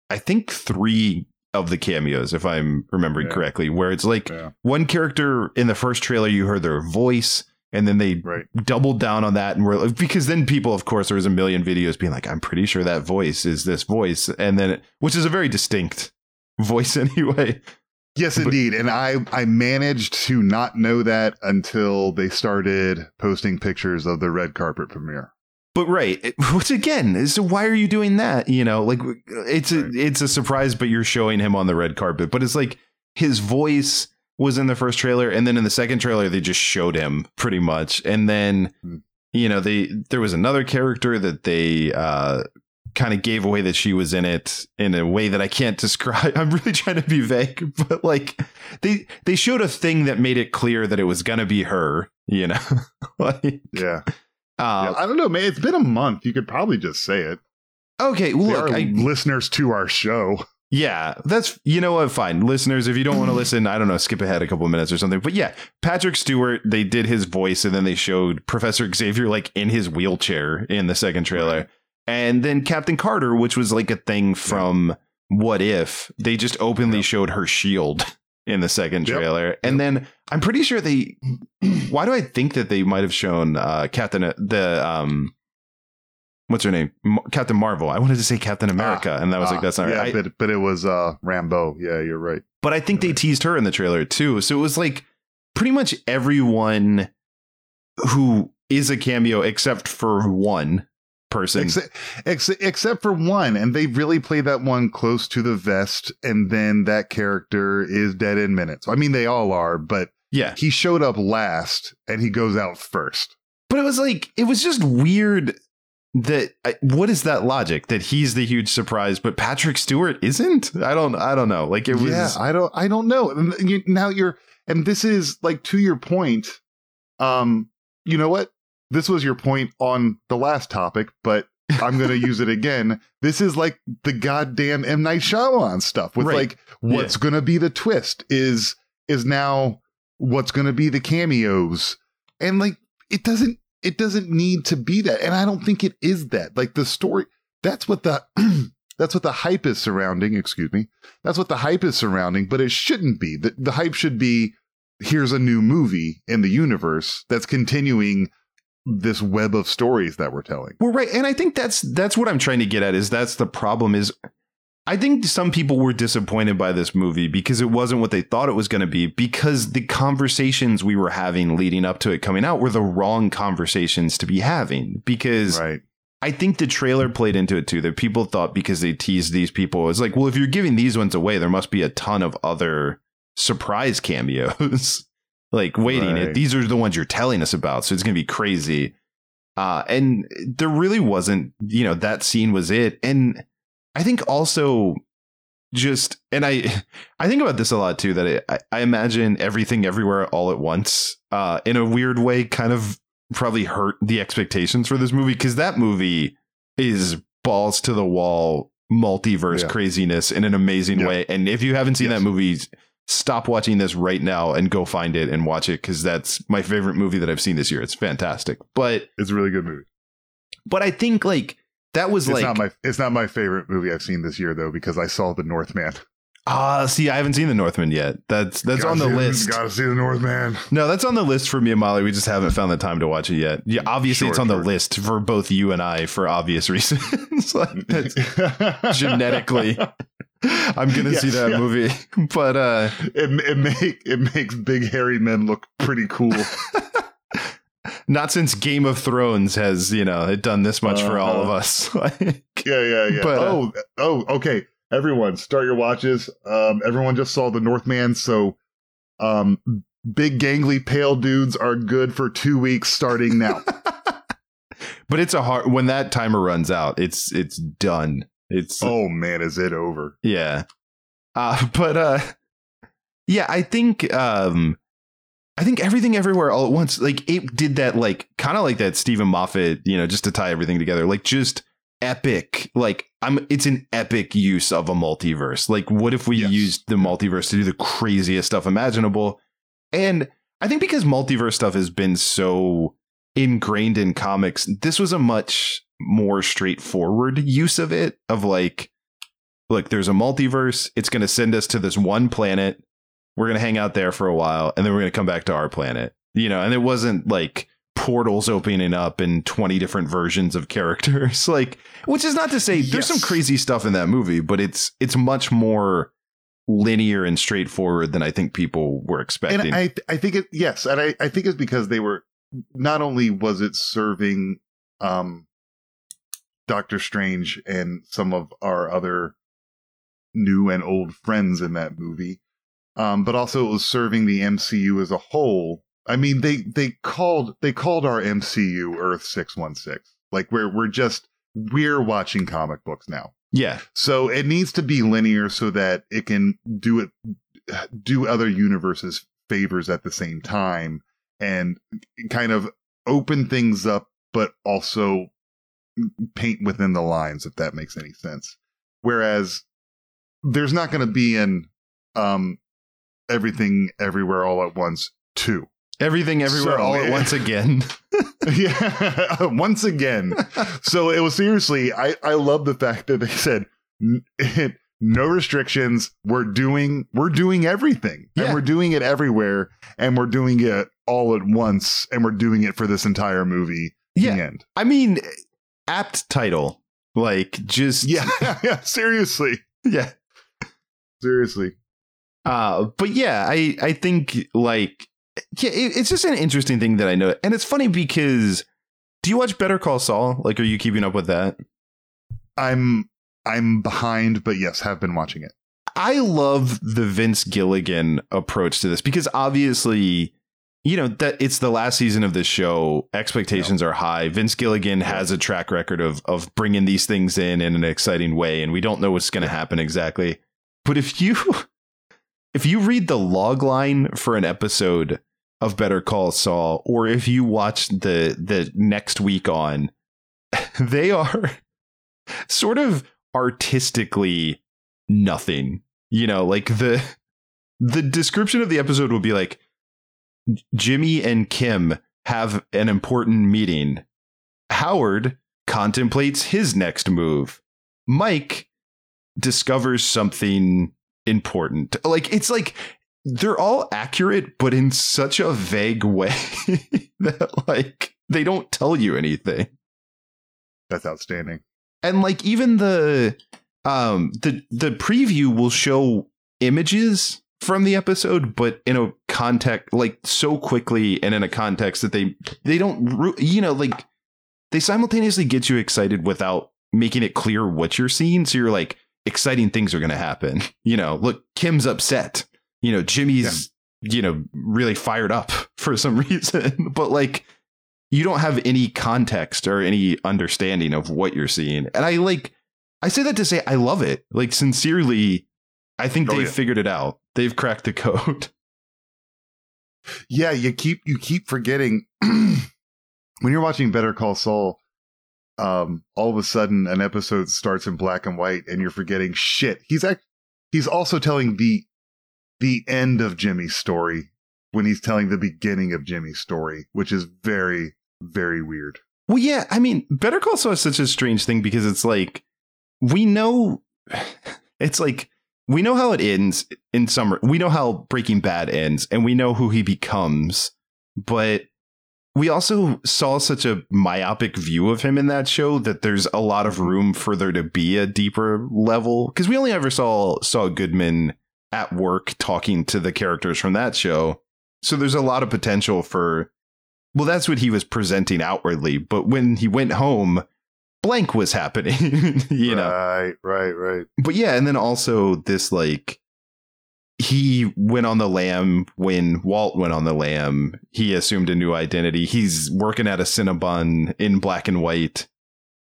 I think, three of the cameos, if I'm remembering Yeah. correctly, where it's like Yeah. one character in the first trailer, you heard their voice, and then they right. doubled down on that and were like, because then people, of course, there was a million videos being like, I'm pretty sure that voice is this voice. And then, it, which is a very distinct voice anyway. Yes, indeed. And I I managed to not know that until they started posting pictures of the red carpet premiere. But right, which again is so why are you doing that? You know, like it's a it's a surprise, but you're showing him on the red carpet. But it's like his voice was in the first trailer, and then in the second trailer they just showed him pretty much, and then Hmm. you know they there was another character that they uh kind of gave away that she was in it in a way that I can't describe. I'm really trying to be vague, but like they they showed a thing that made it clear that it was gonna be her. You know, like Yeah. Uh, Yeah, I don't know, man. It's been a month. You could probably just say it. okay. Well, look, I, listeners to our show. Yeah, that's you know what, fine. Listeners, if you don't want to listen, I don't know, skip ahead a couple of minutes or something. But yeah, Patrick Stewart, they did his voice and then they showed Professor Xavier like in his wheelchair in the second trailer. Right. And then Captain Carter, which was like a thing from What If, they just openly Yep. showed her shield in the second Yep. trailer. And then I'm pretty sure they why do I think that they might have shown uh Captain the um what's her name? M- Captain Marvel. I wanted to say Captain America and that was like Ah, that's not yeah, right. But but it was uh Rambeau. Yeah, you're right. but I think they teased her in the trailer too. So it was like pretty much everyone who is a cameo except for one person. Except, ex- except for one, and they really play that one close to the vest, and then that character is dead in minutes. I mean, they all are, but yeah. he showed up last, and he goes out first. But it was like it was just weird that I, what is that logic that he's the huge surprise but Patrick Stewart isn't? I don't I don't know. Like it was yeah, I don't, I don't know. Now you're, and this is like to your point. Um, you know what? This was your point on the last topic, but I'm going to use it again. This is like the goddamn M Night Shyamalan stuff with Right. like what's going to be the twist is is now what's going to be the cameos, and like it doesn't it doesn't need to be that. And I don't think it is that. Like the story, that's what the that's what the hype is surrounding, excuse me. That's what the hype is surrounding, but it shouldn't be. The, the hype should be here's a new movie in the universe that's continuing this web of stories that we're telling. Well, right, and I think that's that's what I'm trying to get at. Is that's the problem? Is I think some people were disappointed by this movie because it wasn't what they thought it was going to be. Because the conversations we were having leading up to it coming out were the wrong conversations to be having. Because Right. I think the trailer played into it too. That people thought because they teased these people, it's like, well, if you're giving these ones away, there must be a ton of other surprise cameos, like waiting. Right. These are the ones you're telling us about, so it's gonna be crazy. Uh, and there really wasn't. You know, that scene was it. And I think also just and I I think about this a lot too. That it, I, I imagine everything everywhere all at once, uh, in a weird way, kind of probably hurt the expectations for this movie because that movie is balls to the wall multiverse Yeah. craziness in an amazing Yeah. way. And if you haven't seen Yes. that movie, stop watching this right now and go find it and watch it because that's my favorite movie that I've seen this year. It's fantastic. But It's a really good movie. but I think like that was It's like not my it's not my favorite movie I've seen this year though because I saw The Northman. ah see I haven't seen the Northman yet. That's that's on the list. Gotta see The Northman. No, that's on the list for me and Molly. We just haven't found the time to watch it yet. Yeah, obviously Sure, it's on the list for both you and I for obvious reasons. like that's genetically I'm gonna see that yeah. movie. But uh it it make it makes big hairy men look pretty cool. not since Game of Thrones has, you know, it done this much for all of Uh-huh. us. Like, Yeah, yeah, yeah. But, uh, oh, oh, okay. Everyone, start your watches. Um, everyone just saw the Northman, so um, big gangly pale dudes are good for two weeks starting now. but it's a hard when that timer runs out, it's it's done. It's oh man, is it over? Yeah. Uh but uh yeah, I think um I think everything everywhere all at once like it did that like kind of like that Steven Moffat, you know, just to tie everything together. Like just epic. Like I'm it's an epic use of a multiverse. Like what if we Yes. used the multiverse to do the craziest stuff imaginable? And I think because multiverse stuff has been so ingrained in comics, this was a much more straightforward use of it of like look, there's a multiverse. It's going to send us to this one planet. We're going to hang out there for a while and then we're going to come back to our planet. You know, and it wasn't like portals opening up in 20 different versions of characters like which is not to say there's some crazy stuff in that movie but it's it's much more linear and straightforward than i think people were expecting And I, I think it, yes, and I, I think it's because they were. Not only was it serving, um, Doctor Strange and some of our other new and old friends in that movie, um, but also it was serving the MCU as a whole. I mean, they they called they called our MCU Earth six one six. Like we're we're just we're watching comic books now. yeah So it needs to be linear so that it can do it do other universes favors at the same time and kind of open things up but also paint within the lines if that makes any sense. Whereas there's not going to be an um everything everywhere all at once too. everything everywhere So, all at once again. Yeah once again. So it was seriously i i love the fact that they said "N- no restrictions we're doing we're doing everything. Yeah. and we're doing it everywhere and we're doing it all at once and we're doing it for this entire movie. Yeah. the end. I mean apt title. Like just yeah yeah seriously. Yeah. Seriously. Uh, but yeah, I I think like yeah, it, it's just an interesting thing that I know, and it's funny because do you watch Better Call Saul? Like, are you keeping up with that? i'm i'm behind but yes have been watching it. I love the Vince Gilligan approach to this because obviously, you know that it's the last season of this show. Expectations are high. Vince Gilligan has a track record of of bringing these things in in an exciting way, and we don't know what's going to happen exactly. But if you if you read the log line for an episode of Better Call Saul, or if you watch the the next week on, they are sort of artistically nothing. You know, like the the description of the episode will be like Jimmy and Kim have an important meeting. Howard contemplates his next move. Mike discovers something important. Like it's like they're all accurate, but in such a vague way that like they don't tell you anything. That's outstanding. And like even the um the the preview will show images from the episode, but in a context like so quickly and in a context that they they don't you know like they simultaneously get you excited without making it clear what you're seeing. So you're like exciting things are going to happen. You know, look, Kim's upset. You know, Jimmy's you know really fired up for some reason, but like you don't have any context or any understanding of what you're seeing. And I like I say that to say I love it. Like sincerely, I think Oh, they've yeah. figured it out. They've cracked the code. Yeah, you keep you keep forgetting when you're watching Better Call Saul. Um, all of a sudden, an episode starts in black and white, and you're forgetting shit. He's act- he's also telling the the end of Jimmy's story when he's telling the beginning of Jimmy's story, which is very very weird. Well, yeah, I mean, Better Call Saul is such a strange thing because it's like we know it's like we know how it ends in some we know how Breaking Bad ends and we know who he becomes, but we also saw such a myopic view of him in that show that there's a lot of room for there to be a deeper level because we only ever saw saw Goodman at work talking to the characters from that show. So there's a lot of potential for well, that's what he was presenting outwardly. But when he went home, blank was happening, you know. right, right, right. But yeah, and then also this like he went on the lam when Walt went on the lam. He assumed a new identity. He's working at a Cinnabon in black and white.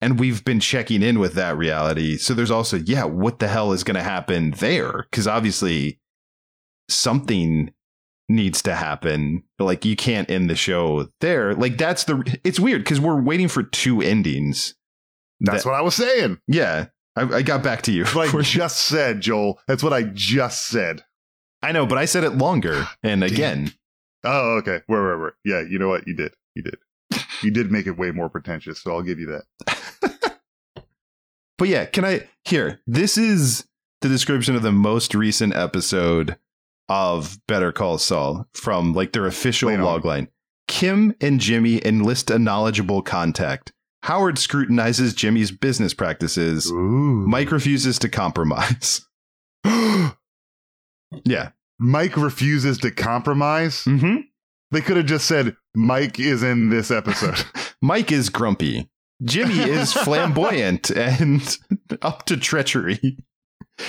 And we've been checking in with that reality. So there's also, yeah, what the hell is going to happen there? Because obviously something needs to happen. Like you can't end the show there. Like that's the. It's weird because we're waiting for two endings. That's That- what I was saying. Yeah, I, I got back to you. What I just said, Joel. That's what I just said. I know, but I said it longer and again. Oh, okay. Where, where, where? Yeah, you know what? You did. You did. You did make it way more pretentious, so I'll give you that. But yeah, can I here? This is the description of the most recent episode of Better Call Saul from like their official logline. Kim and Jimmy enlist a knowledgeable contact. Howard scrutinizes Jimmy's business practices. Ooh. Mike refuses to compromise. yeah. Mike refuses to compromise. hmm They could have just said Mike is in this episode. Mike is grumpy. Jimmy is flamboyant and up to treachery.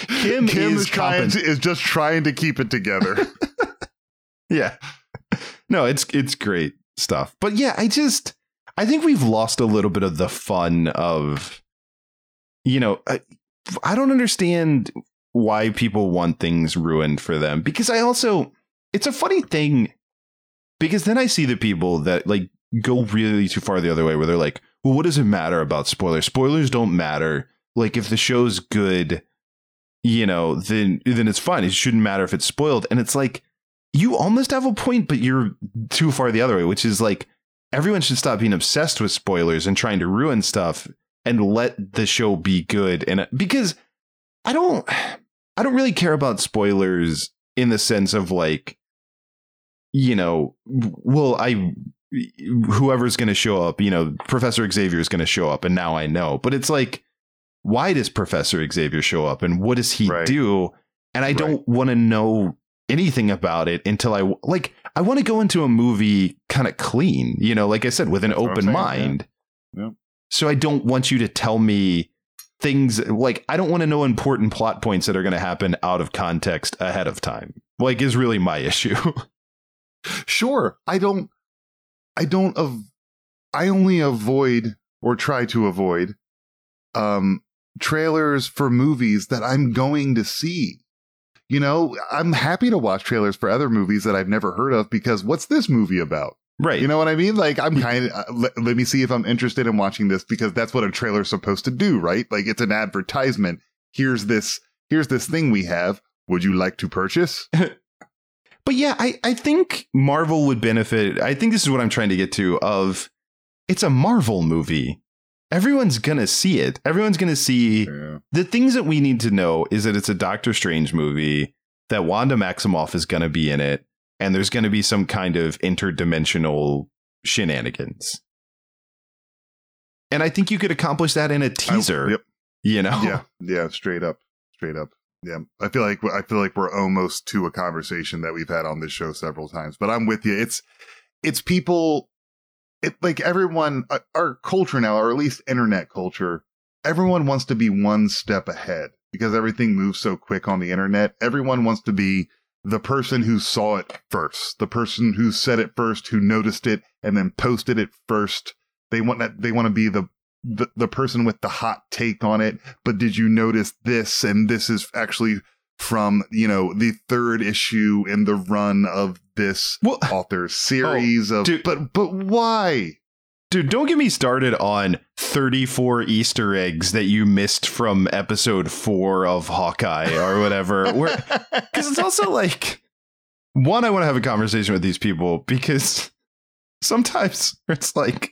Kim, Kim is, trying compen- to, is just trying to keep it together. Yeah. No, it's it's great stuff. But yeah, I just I think we've lost a little bit of the fun of you know, I, I don't understand why people want things ruined for them because I also it's a funny thing because then I see the people that like go really too far the other way where they're like, "Well, what does it matter about spoilers? Spoilers don't matter. Like if the show's good, you know, then then it's fine. It shouldn't matter if it's spoiled." And it's like you almost have a point, but you're too far the other way, which is like everyone should stop being obsessed with spoilers and trying to ruin stuff and let the show be good. And uh, because I don't, I don't really care about spoilers in the sense of like, you know, well, I, whoever's going to show up, you know, Professor Xavier is going to show up, and now I know. But it's like, why does Professor Xavier show up, and what does he Right. do? And I don't want to know anything about it until I like. I want to go into a movie kind of clean, you know, like I said, with an That's open saying, yeah. mind. Yeah. So I don't want you to tell me things like I don't want to know important plot points that are going to happen out of context ahead of time. Like is really my issue. sure. I don't I don't av- I only avoid or try to avoid um trailers for movies that I'm going to see. You know, I'm happy to watch trailers for other movies that I've never heard of because what's this movie about? right. You know what I mean? Like I'm kind of uh, let, let me see if I'm interested in watching this because that's what a trailer's supposed to do, right? Like it's an advertisement. Here's this here's this thing we have. Would you like to purchase? But yeah, I, I think Marvel would benefit. I think this is what I'm trying to get to of it's a Marvel movie. Everyone's gonna see it. Everyone's gonna see Yeah. the things that we need to know is that it's a Doctor Strange movie, that Wanda Maximoff is gonna be in it, and there's gonna be some kind of interdimensional shenanigans. And I think you could accomplish that in a teaser. yep. You know? Yeah, yeah, straight up, straight up. Yeah, I feel like I feel like we're almost to a conversation that we've had on this show several times. But I'm with you. It's it's people. It like everyone, uh, our culture now, or at least internet culture. Everyone wants to be one step ahead because everything moves so quick on the internet. Everyone wants to be the person who saw it first, the person who said it first, who noticed it, and then posted it first. They want that. They want to be the the, the person with the hot take on it but did you notice this and this is actually from you know the third issue in the run of this Well, author's oh, series of dude. but but why Dude, don't get me started on 34 Easter eggs that you missed from episode four of Hawkeye or whatever. Because it's also like, one, I want to have a conversation with these people because sometimes it's like,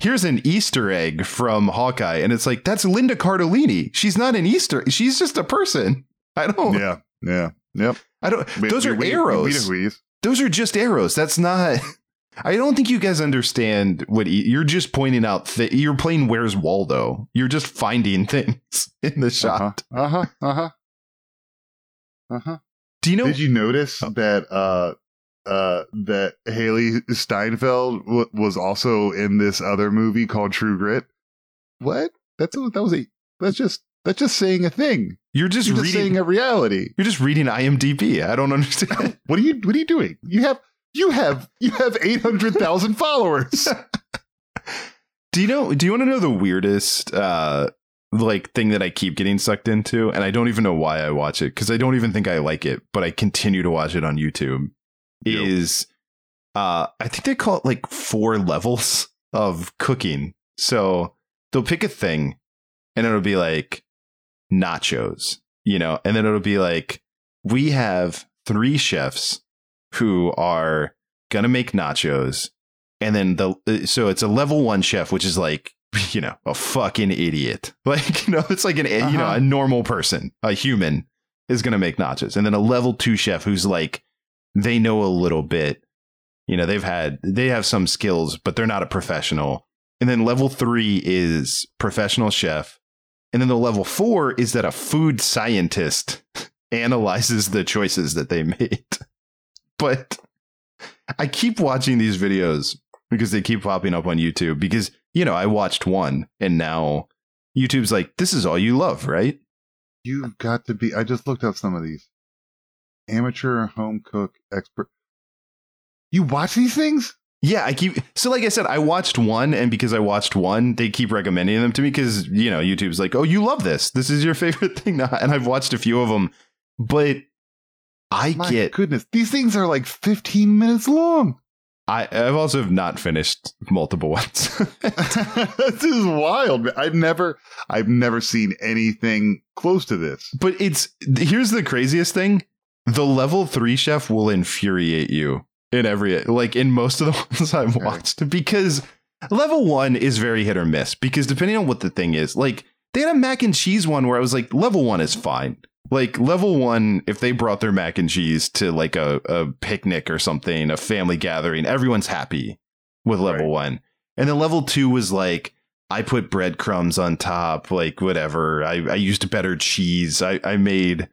here's an Easter egg from Hawkeye, and it's like, that's Linda Cardellini. She's not an Easter, she's just a person. I don't, yeah yeah yep I don't, We- those we- are we- arrows we know who he is. those are just arrows. That's not. I don't think you guys understand what e- you're just pointing out. You're playing Where's Waldo. You're just finding things in the shot. uh-huh uh-huh uh-huh Do you know? did you notice Oh. that uh uh that hailee steinfeld w- was also in this other movie called true grit what that's a, that was a that's just that's just saying a thing you're just you're just reading. a reality you're just reading IMDb. I don't understand. what are you what are you doing you have you have you have 800000 followers do you know? Do you want to know the weirdest uh like thing that I keep getting sucked into, and I don't even know why I watch it because I don't even think I like it, but I continue to watch it on YouTube. Yep. Is uh I think they call it like four levels of cooking. So they'll pick a thing and it'll be like nachos, you know, and then it'll be like we have three chefs who are gonna make nachos. And then the uh, so it's a level one chef which is like you know a fucking idiot. Like you know it's like an you know Uh-huh. a normal person a human is gonna make nachos. And then a level two chef who's like they know a little bit. You know they've had they have some skills but they're not a professional. And then level three is professional chef and then the level four is that a food scientist analyzes the choices that they made. But I keep watching these videos because they keep popping up on YouTube because, you know, I watched one and now YouTube's like, this is all you love, right? you've got to be i just looked up some of these. Amateur home cook expert. You watch these things Yeah, I keep so like I said, I watched one, and because I watched one, they keep recommending them to me because you know YouTube's like, oh, you love this. This is your favorite thing, now. and I've watched a few of them, but I my get goodness these things are like 15 minutes long I I've also not finished multiple ones. this is wild. I've never, I've never seen anything close to this. but it's here's the craziest thing: the level three chef will infuriate you in every like in most of the ones I've watched because level one is very hit or miss because depending on what the thing is, like they had a mac and cheese one where I was like, level one is fine. Like level one, if they brought their mac and cheese to like a, a picnic or something, a family gathering, everyone's happy with level Right. one. And then level two was like, I put breadcrumbs on top, like whatever. I, I used better cheese. I, I made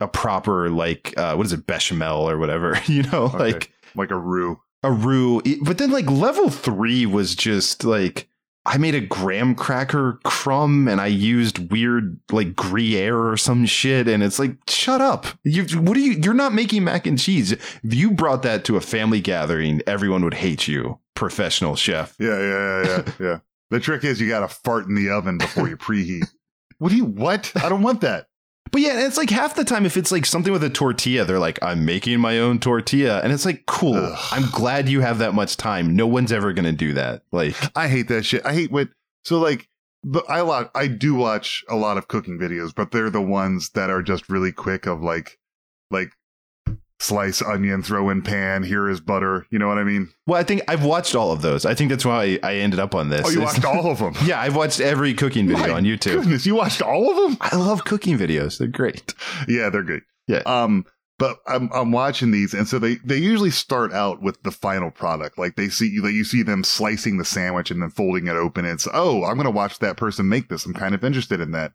a proper like uh, what is it, bechamel or whatever, you know, Okay. like Like a roux. a roux. But then like level three was just like I made a graham cracker crumb and I used weird like Gruyere or some shit. And it's like, shut up. You what are you you're not making mac and cheese. If you brought that to a family gathering, everyone would hate you, professional chef. Yeah, yeah, yeah, yeah. yeah. The trick is you got to fart in the oven before you preheat. What do you, what? I don't want that. But yeah, it's like half the time if it's like something with a tortilla, they're like, I'm making my own tortilla. And it's like, cool. Ugh. I'm glad you have that much time. No one's ever gonna do that. Like I hate that shit. I hate what, so like, but I lot, I do watch a lot of cooking videos, but they're the ones that are just really quick of like, like slice onion, throw in pan, here is butter. You know what I mean? Well, I think I've watched all of those. I think that's why I ended up on this. Oh, you It's- watched all of them. Yeah, I've watched every cooking video My on YouTube. Goodness, you watched all of them? I love cooking videos. They're great. Yeah, they're good. Yeah. Um, but I'm I'm watching these, and so they they usually start out with the final product. Like they see that you see them slicing the sandwich and then folding it open. It's oh, I'm gonna watch that person make this. I'm kind of interested in that.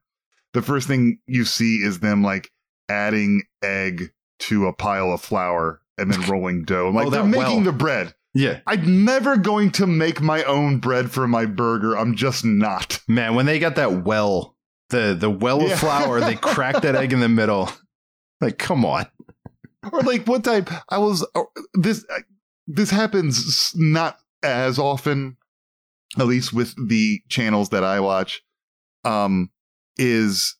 The first thing you see is them like adding egg to a pile of flour and then rolling dough. Like Oh, they're making well. the bread. Yeah. I'm never going to make my own bread for my burger. I'm just not. Man, when they got that well, the the well Yeah. of flour, they cracked that egg in the middle. Like, come on. or like what type i was this this happens not as often at least with the channels that i watch um is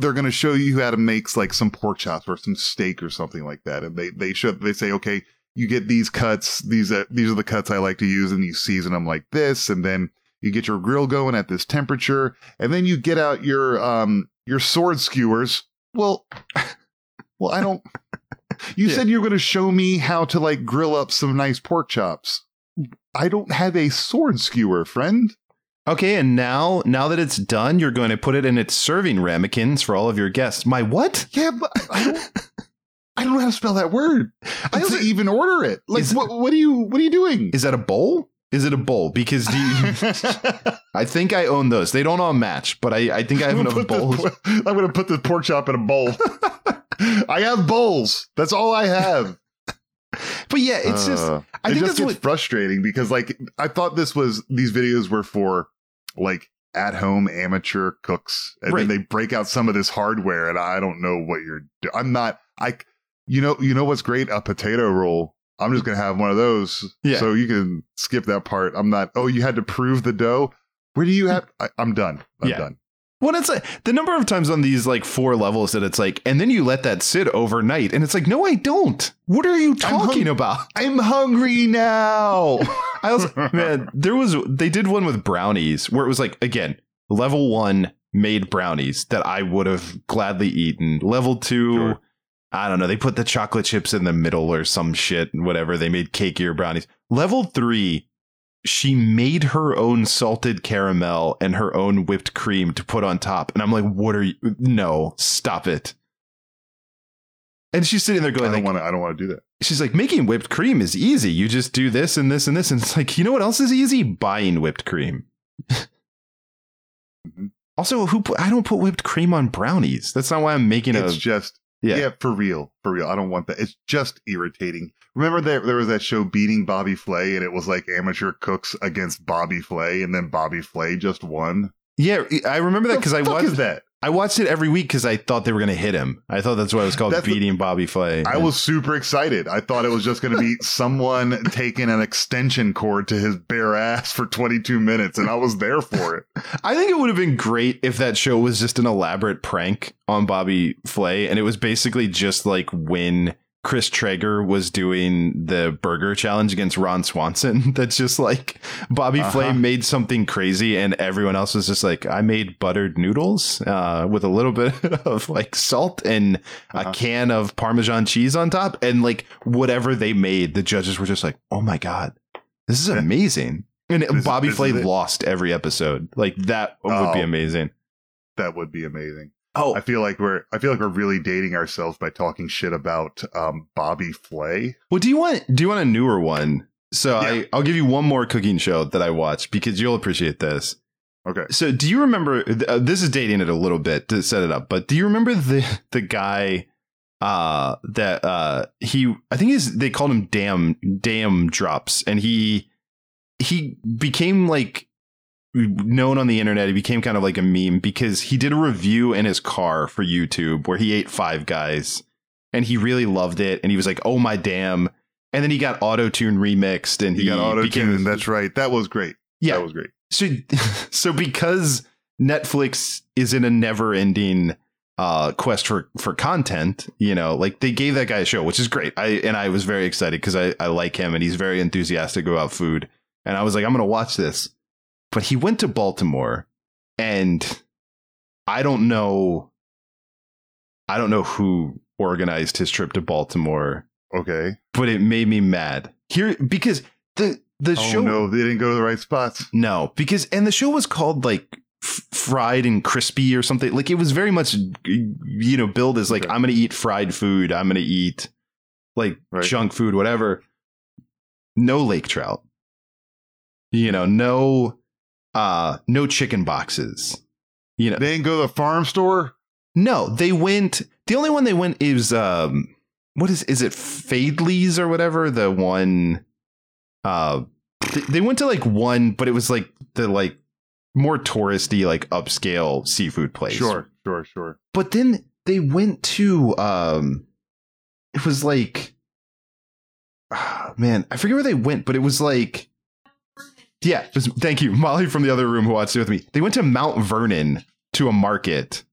they're going to show you how to make like some pork chops or some steak or something like that and they they show they say okay you get these cuts these are these are the cuts i like to use and you season them like this and then you get your grill going at this temperature and then you get out your um your sword skewers well well i don't you Yeah. said you were going to show me how to like grill up some nice pork chops. I don't have a sword skewer, friend. Okay, and now now that it's done, you're going to put it in its serving ramekins for all of your guests. My what? Yeah, but I don't. I don't know how to spell that word. I to even order it. Like, Is- what? What are you? What are you doing? Is that a bowl? Is it a bowl? Because do you, I think I own those. They don't all match, but I, I think I have enough bowls. this- I'm going to put this pork chop in a bowl. I have bowls. That's all I have. But yeah, it's just Uh, I it think just that's gets what frustrating because like I thought this was these videos were for like at home amateur cooks and Right. then they break out some of this hardware and I don't know what you're do- I'm not I you know you know what's great? A potato roll. I'm just gonna have one of those. Yeah. so you can skip that part. I'm not oh you had to prove the dough? Where do you have I, I'm done. I'm Yeah. done Well, it's like the number of times on these like four levels that it's like, and then you let that sit overnight, and it's like, no, I don't. What are you talking hung- about? I'm hungry now I also, man, there was they did one with brownies where it was like again level one made brownies that I would have gladly eaten. Level two, Sure. I don't know. They put the chocolate chips in the middle or some shit, whatever. They made cakier brownies. Level three, she made her own salted caramel and her own whipped cream to put on top. And I'm like, what are you? No, stop it. And she's sitting there going, I don't like, want to I don't want to do that she's like making whipped cream is easy you just do this and this and this and it's like you know what else is easy buying whipped cream Mhm. also who put, i don't put whipped cream on brownies that's not why i'm making a it's just yeah, Yeah. for real, for real. I don't want that. It's just irritating. Remember there there was that show beating Bobby Flay, and it was like amateur cooks against Bobby Flay, and then Bobby Flay just won. yeah i remember that because i The fuck watched is that? I watched it every week because i thought they were going to hit him i thought that's why it was called That's the- beating bobby flay I was super excited. I thought it was just going to be someone taking an extension cord to his bare ass for 22 minutes, and I was there for it. I think it would have been great if that show was just an elaborate prank on Bobby Flay, and it was basically just like when Chris Traeger was doing the burger challenge against Ron Swanson. That's just like Bobby Flay Uh-huh. made something crazy, and everyone else was just like, "I made buttered noodles uh, with a little bit of like salt and Uh-huh. a can of Parmesan cheese on top," and like whatever they made, the judges were just like, "Oh my god, this is amazing." And This- Bobby this Flay lost every episode. Like that would be Oh. amazing. That would be amazing. Oh, I feel like we're I feel like we're really dating ourselves by talking shit about um, Bobby Flay. well, do you want do you want a newer one? So Yeah. I I'll give you one more cooking show that I watched because you'll appreciate this. Okay. So do you remember? Uh, this is dating it a little bit to set it up, but do you remember the the guy uh that uh he I think is they called him damn Daym Drops and he he became like known on the internet he became kind of like a meme because he did a review in his car for YouTube where he ate five guys and he really loved it and he was like oh my damn and then he got auto tune remixed and He he, got auto tune. That's right. That was great. yeah That was great. so so because Netflix is in a never ending uh quest for for content you know like they gave that guy a show which is great i and i was very excited because i i like him and he's very enthusiastic about food and i was like i'm gonna watch this but he went to baltimore and i don't know i don't know who organized his trip to Baltimore, Okay. but it made me mad. Here because the the Oh show no, they didn't go to the right spots. No, because and the show was called like fried and crispy or something. Like it was very much you know billed as like Okay. I'm going to eat fried food. I'm going to eat like Right. junk food, whatever. No lake trout. You know, no uh no chicken boxes. You know, They didn't go to the farm store. no, they went. The only one they went is um, what is is it Faidley's or whatever the one. Uh, th- they went to like one, but it was like the like more touristy, like upscale seafood place. Sure, sure, sure. but then they went to um, it was like, man, I forget where they went, but it was like. Yeah, thank you, Molly from the other room who watched it with me. They went to Mount Vernon to a market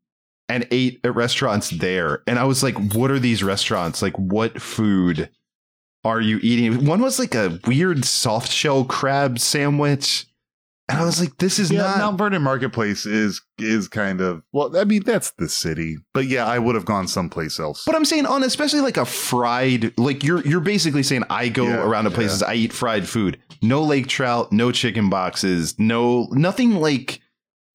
and ate at restaurants there. And I was like, what are these restaurants? Like, what food are you eating? One was like a weird soft shell crab sandwich. And I was like, this is Yeah, not. Mount Vernon Marketplace is is kind of well. I mean, that's the city, but yeah, I would have gone someplace else. But I'm saying on especially like a fried, like you're you're basically saying I go Yeah, around to places I eat fried food. No lake trout, no chicken boxes, no nothing like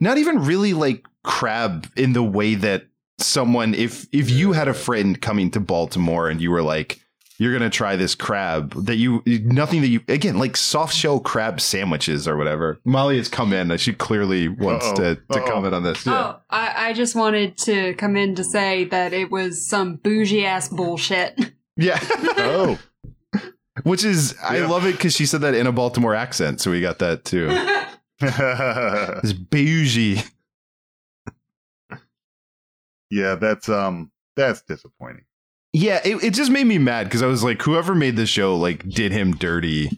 not even really like crab in the way that someone if if you had a friend coming to Baltimore and you were like you're gonna try this crab that you nothing that you again like soft shell crab sandwiches or whatever. Molly has come in. She clearly wants Uh-oh. to to Uh-oh. comment on this. Yeah. Oh, I, I just wanted to come in to say that it was some bougie ass bullshit. Yeah. oh, Which is, I love it because she said that in a Baltimore accent, so we got that too. It's bougie. Yeah, that's um, that's disappointing. Yeah, it, it just made me mad because I was like, whoever made the show like did him dirty.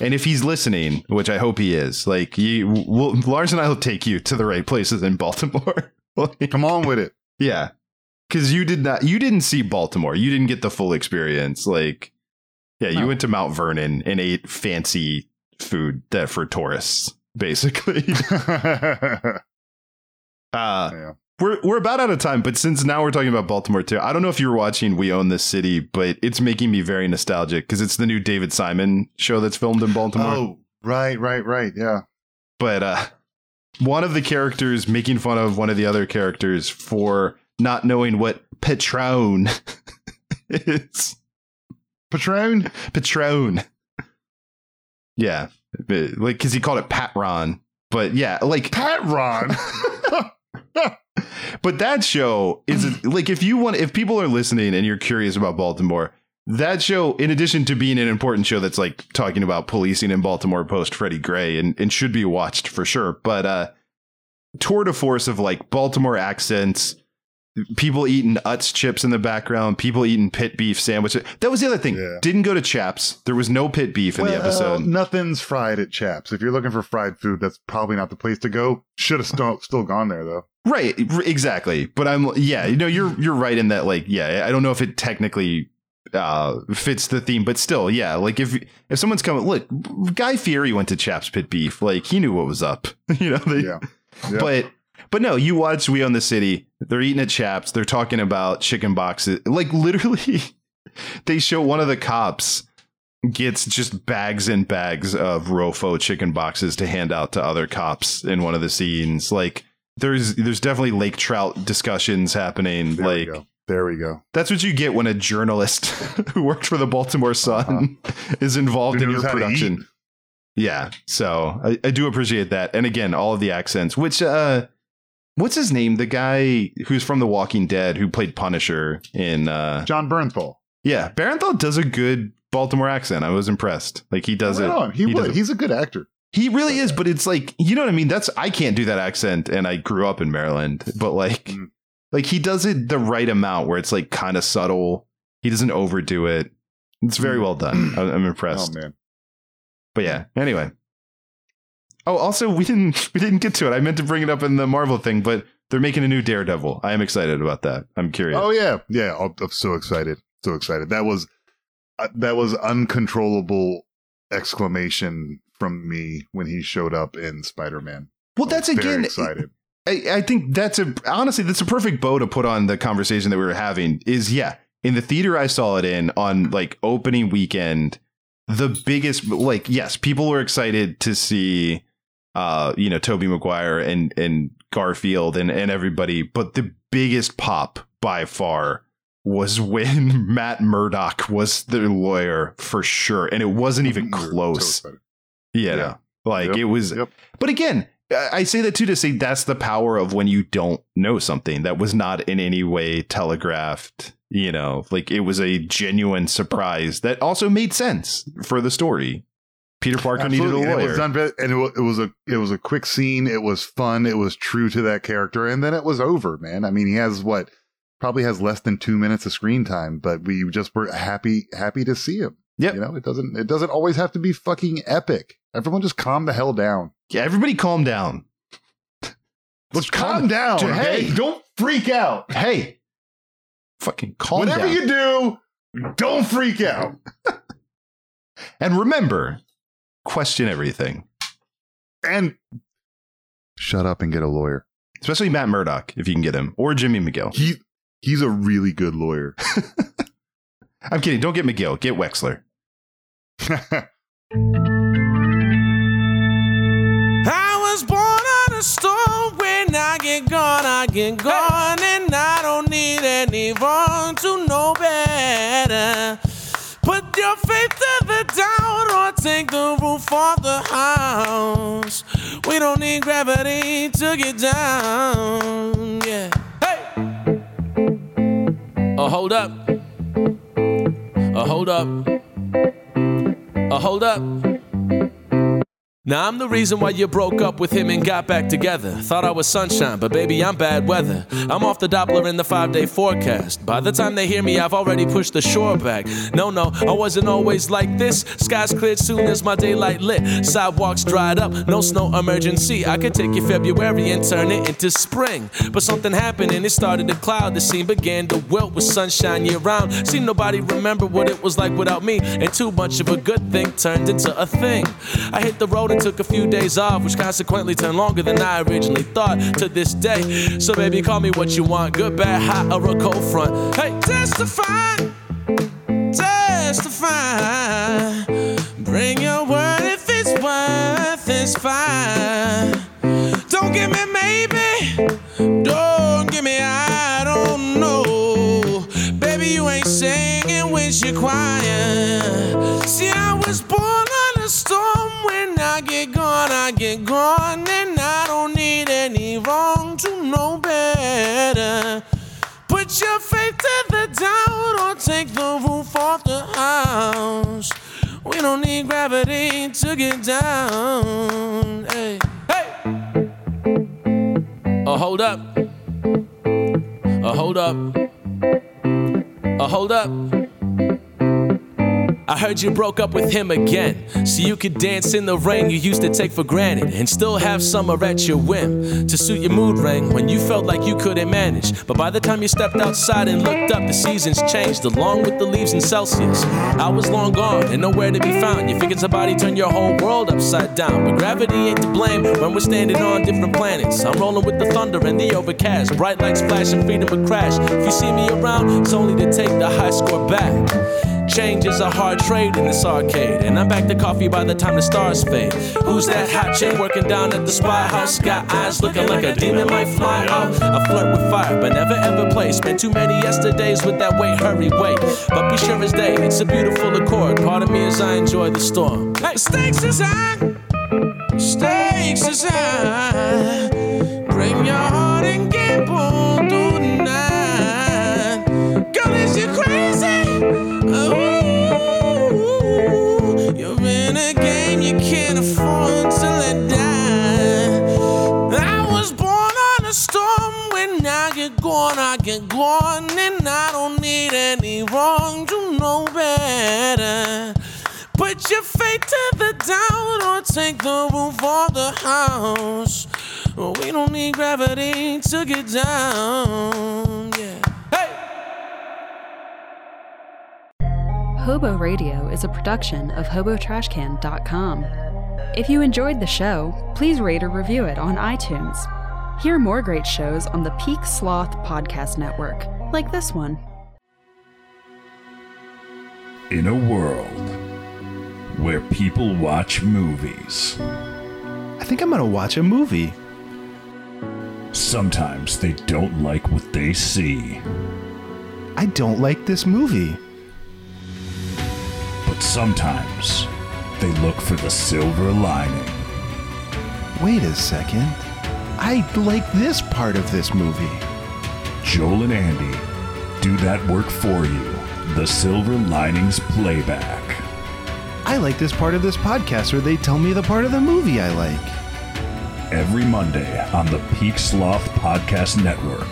And if he's listening, which I hope he is, like, you, we'll, Lars and I will take you to the right places in Baltimore. Like, Come on with it. yeah, because you did not, you didn't see Baltimore. You didn't get the full experience. Like, yeah, you went to Mount Vernon and ate fancy food that for tourists, basically. Uh, yeah. we're we're about out of time, but since now we're talking about Baltimore too, I don't know if you were watching We Own This City, but it's making me very nostalgic because it's the new David Simon show that's filmed in Baltimore. Oh, right, right, right. Yeah. But uh, one of the characters making fun of one of the other characters for not knowing what Patron is. Patron. Patron. Yeah, like because he called it Patron, but yeah, like Pat Ron. But that show is like if you want if people are listening and you're curious about Baltimore, that show, in addition to being an important show that's like talking about policing in Baltimore post Freddie Gray and, and should be watched for sure. But uh tour de force of like Baltimore accents, people eating Utz chips in the background, people eating pit beef sandwiches. That was the other thing. Yeah. Didn't go to Chaps. There was no pit beef in the Well, episode. nothing's fried at Chaps. If you're looking for fried food, that's probably not the place to go. Should have still still gone there though. Right, r- exactly. But I'm yeah, you know, you're you're right in that like yeah, I don't know if it technically uh fits the theme, but still, yeah, like if if someone's coming, look, Guy Fieri went to Chaps Pit Beef, like he knew what was up, you know. They, Yeah. Yeah. But but no, you watch We Own the City. They're eating at Chaps. They're talking about chicken boxes. Like literally, they show one of the cops gets just bags and bags of Rofo chicken boxes to hand out to other cops in one of the scenes. Like there's there's definitely lake trout discussions happening. there like we go. There we go. that's what you get when a journalist who worked for the Baltimore Sun is involved Who in your production. Yeah, so I, I do appreciate that, and again, all of the accents. Which, uh, what's his name? The guy who's from The Walking Dead who played Punisher in. uh Jon Bernthal. Yeah, Bernthal does a good Baltimore accent. I was impressed. Like he does Right it. He, does would. it- He's a good actor. He really is, but it's like you know what I mean. That's I can't do that accent, and I grew up in Maryland. But like, Mm. like he does it the right amount where it's like kind of subtle. He doesn't overdo it. It's very well done. I'm, I'm Oh impressed. man. But yeah. Anyway. Oh, also we didn't we didn't get to it. I meant to bring it up in the Marvel thing, but they're making a new Daredevil. I am excited about that. I'm curious. Oh yeah, yeah. I'm, I'm so excited. So excited. That was uh, that was uncontrollable exclamation from me when he showed up in Spider Man. well, that's again. excited. I, I think that's a honestly that's a perfect bow to put on the conversation that we were having. Is yeah, in the theater I saw it in on like opening weekend, the biggest like yes, people were excited to see uh you know Tobey Maguire and and Garfield and and everybody, but the biggest pop by far was when Matt Murdock was the lawyer for sure, and it wasn't even so close. Yeah, Yeah. like Yep, it was. Yep. But again, I I say that too to say that's the power of when you don't know something that was not in any way telegraphed. You know, like it was a genuine surprise that also made sense for the story. Peter Parker Absolutely. needed a And it lawyer. was done, and it was, it was a it was a quick scene. It was fun. It was true to that character, and then it was over. Man, I mean, he has what probably has less than two minutes of screen time, but we just were happy happy to see him. Yeah, You know, it doesn't it doesn't always have to be fucking epic. Everyone just calm the hell down. yeah, everybody calm down. Let's calm down. Dude, okay? hey. don't freak out. Hey, fucking calm Whatever down. you do, don't freak out. and remember, question everything, And shut up and get a lawyer. especially Matt Murdock if you can get him, or Jimmy McGill. He he's a really good lawyer. I'm kidding. Don't get McGill. Get Wexler. I was born on a storm. When I get gone, I get gone, and I don't need anyone your faith to the down or take the roof off the house. We don't need gravity to get down. Yeah. Hey. Oh, hold up. Oh, hold up. Oh, hold up. Now I'm the reason why you broke up with him and got back together. Thought I was sunshine, but baby, I'm bad weather. I'm off the Doppler in the five day forecast. By the time they hear me, I've already pushed the shore back. No, no, I wasn't always like this. Skies cleared soon as my daylight lit. Sidewalks dried up, no snow emergency. I could take you February and turn it into spring. But something happened and it started to cloud. The scene began to wilt with sunshine year round. See, nobody remember what it was like without me. And too much of a good thing turned into a thing. I hit the road took a few days off, which consequently turned longer than I originally thought to this day. So, baby, call me what you want good, bad, hot, or a cold front. Hey, testify, testify. Bring your word if it's worth it's fine. Don't give me maybe, don't give me I don't know. Baby, you ain't singing when you're crying. When I get gone, I get gone, and I don't need any wrong to know better. Put your faith to the doubt or take the roof off the house. We don't need gravity to get down. Hey, hey. Oh, hold up. Oh, hold up. Oh, hold up. I heard you broke up with him again. So you could dance in the rain you used to take for granted and still have summer at your whim to suit your mood ring when you felt like you couldn't manage. But by the time you stepped outside and looked up, the seasons changed along with the leaves in Celsius. I was long gone and nowhere to be found. You figured somebody turned your whole world upside down. But gravity ain't to blame when we're standing on different planets. I'm rolling with the thunder and the overcast. Bright lights flash and freedom will crash. If you see me around, it's only to take the high score back. Change is a hard trade in this arcade, and I'm back to coffee by the time the stars fade. Who's that hot chick working down at the spy house? Got eyes looking like a demon might fly out. I flirt with fire, but never ever play. Spent too many yesterdays with that wait, hurry, wait. But be sure as day, it's a beautiful accord. Part of me as I enjoy the storm. Hey, stakes is high, stakes is high. Bring your And I don't need any wrong to know better. Put your faith to the down or take the roof off the house. We don't need gravity to get down. Yeah. Hey! Hobo Radio is a production of HoboTrashCan.com. If you enjoyed the show, please rate or review it on iTunes. Hear more great shows on the Peak Sloth Podcast Network, like this one. In a world where people watch movies, I think I'm gonna watch a movie. sometimes they don't like what they see, I don't like this movie. but sometimes they look for the silver lining. Wait a second. I like this part of this movie. Joel and Andy do that work for you. The Silver Linings Playback. I like this part of this podcast where they tell me the part of the movie I like. Every Monday on the Peak Sloth Podcast Network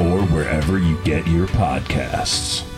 or wherever you get your podcasts.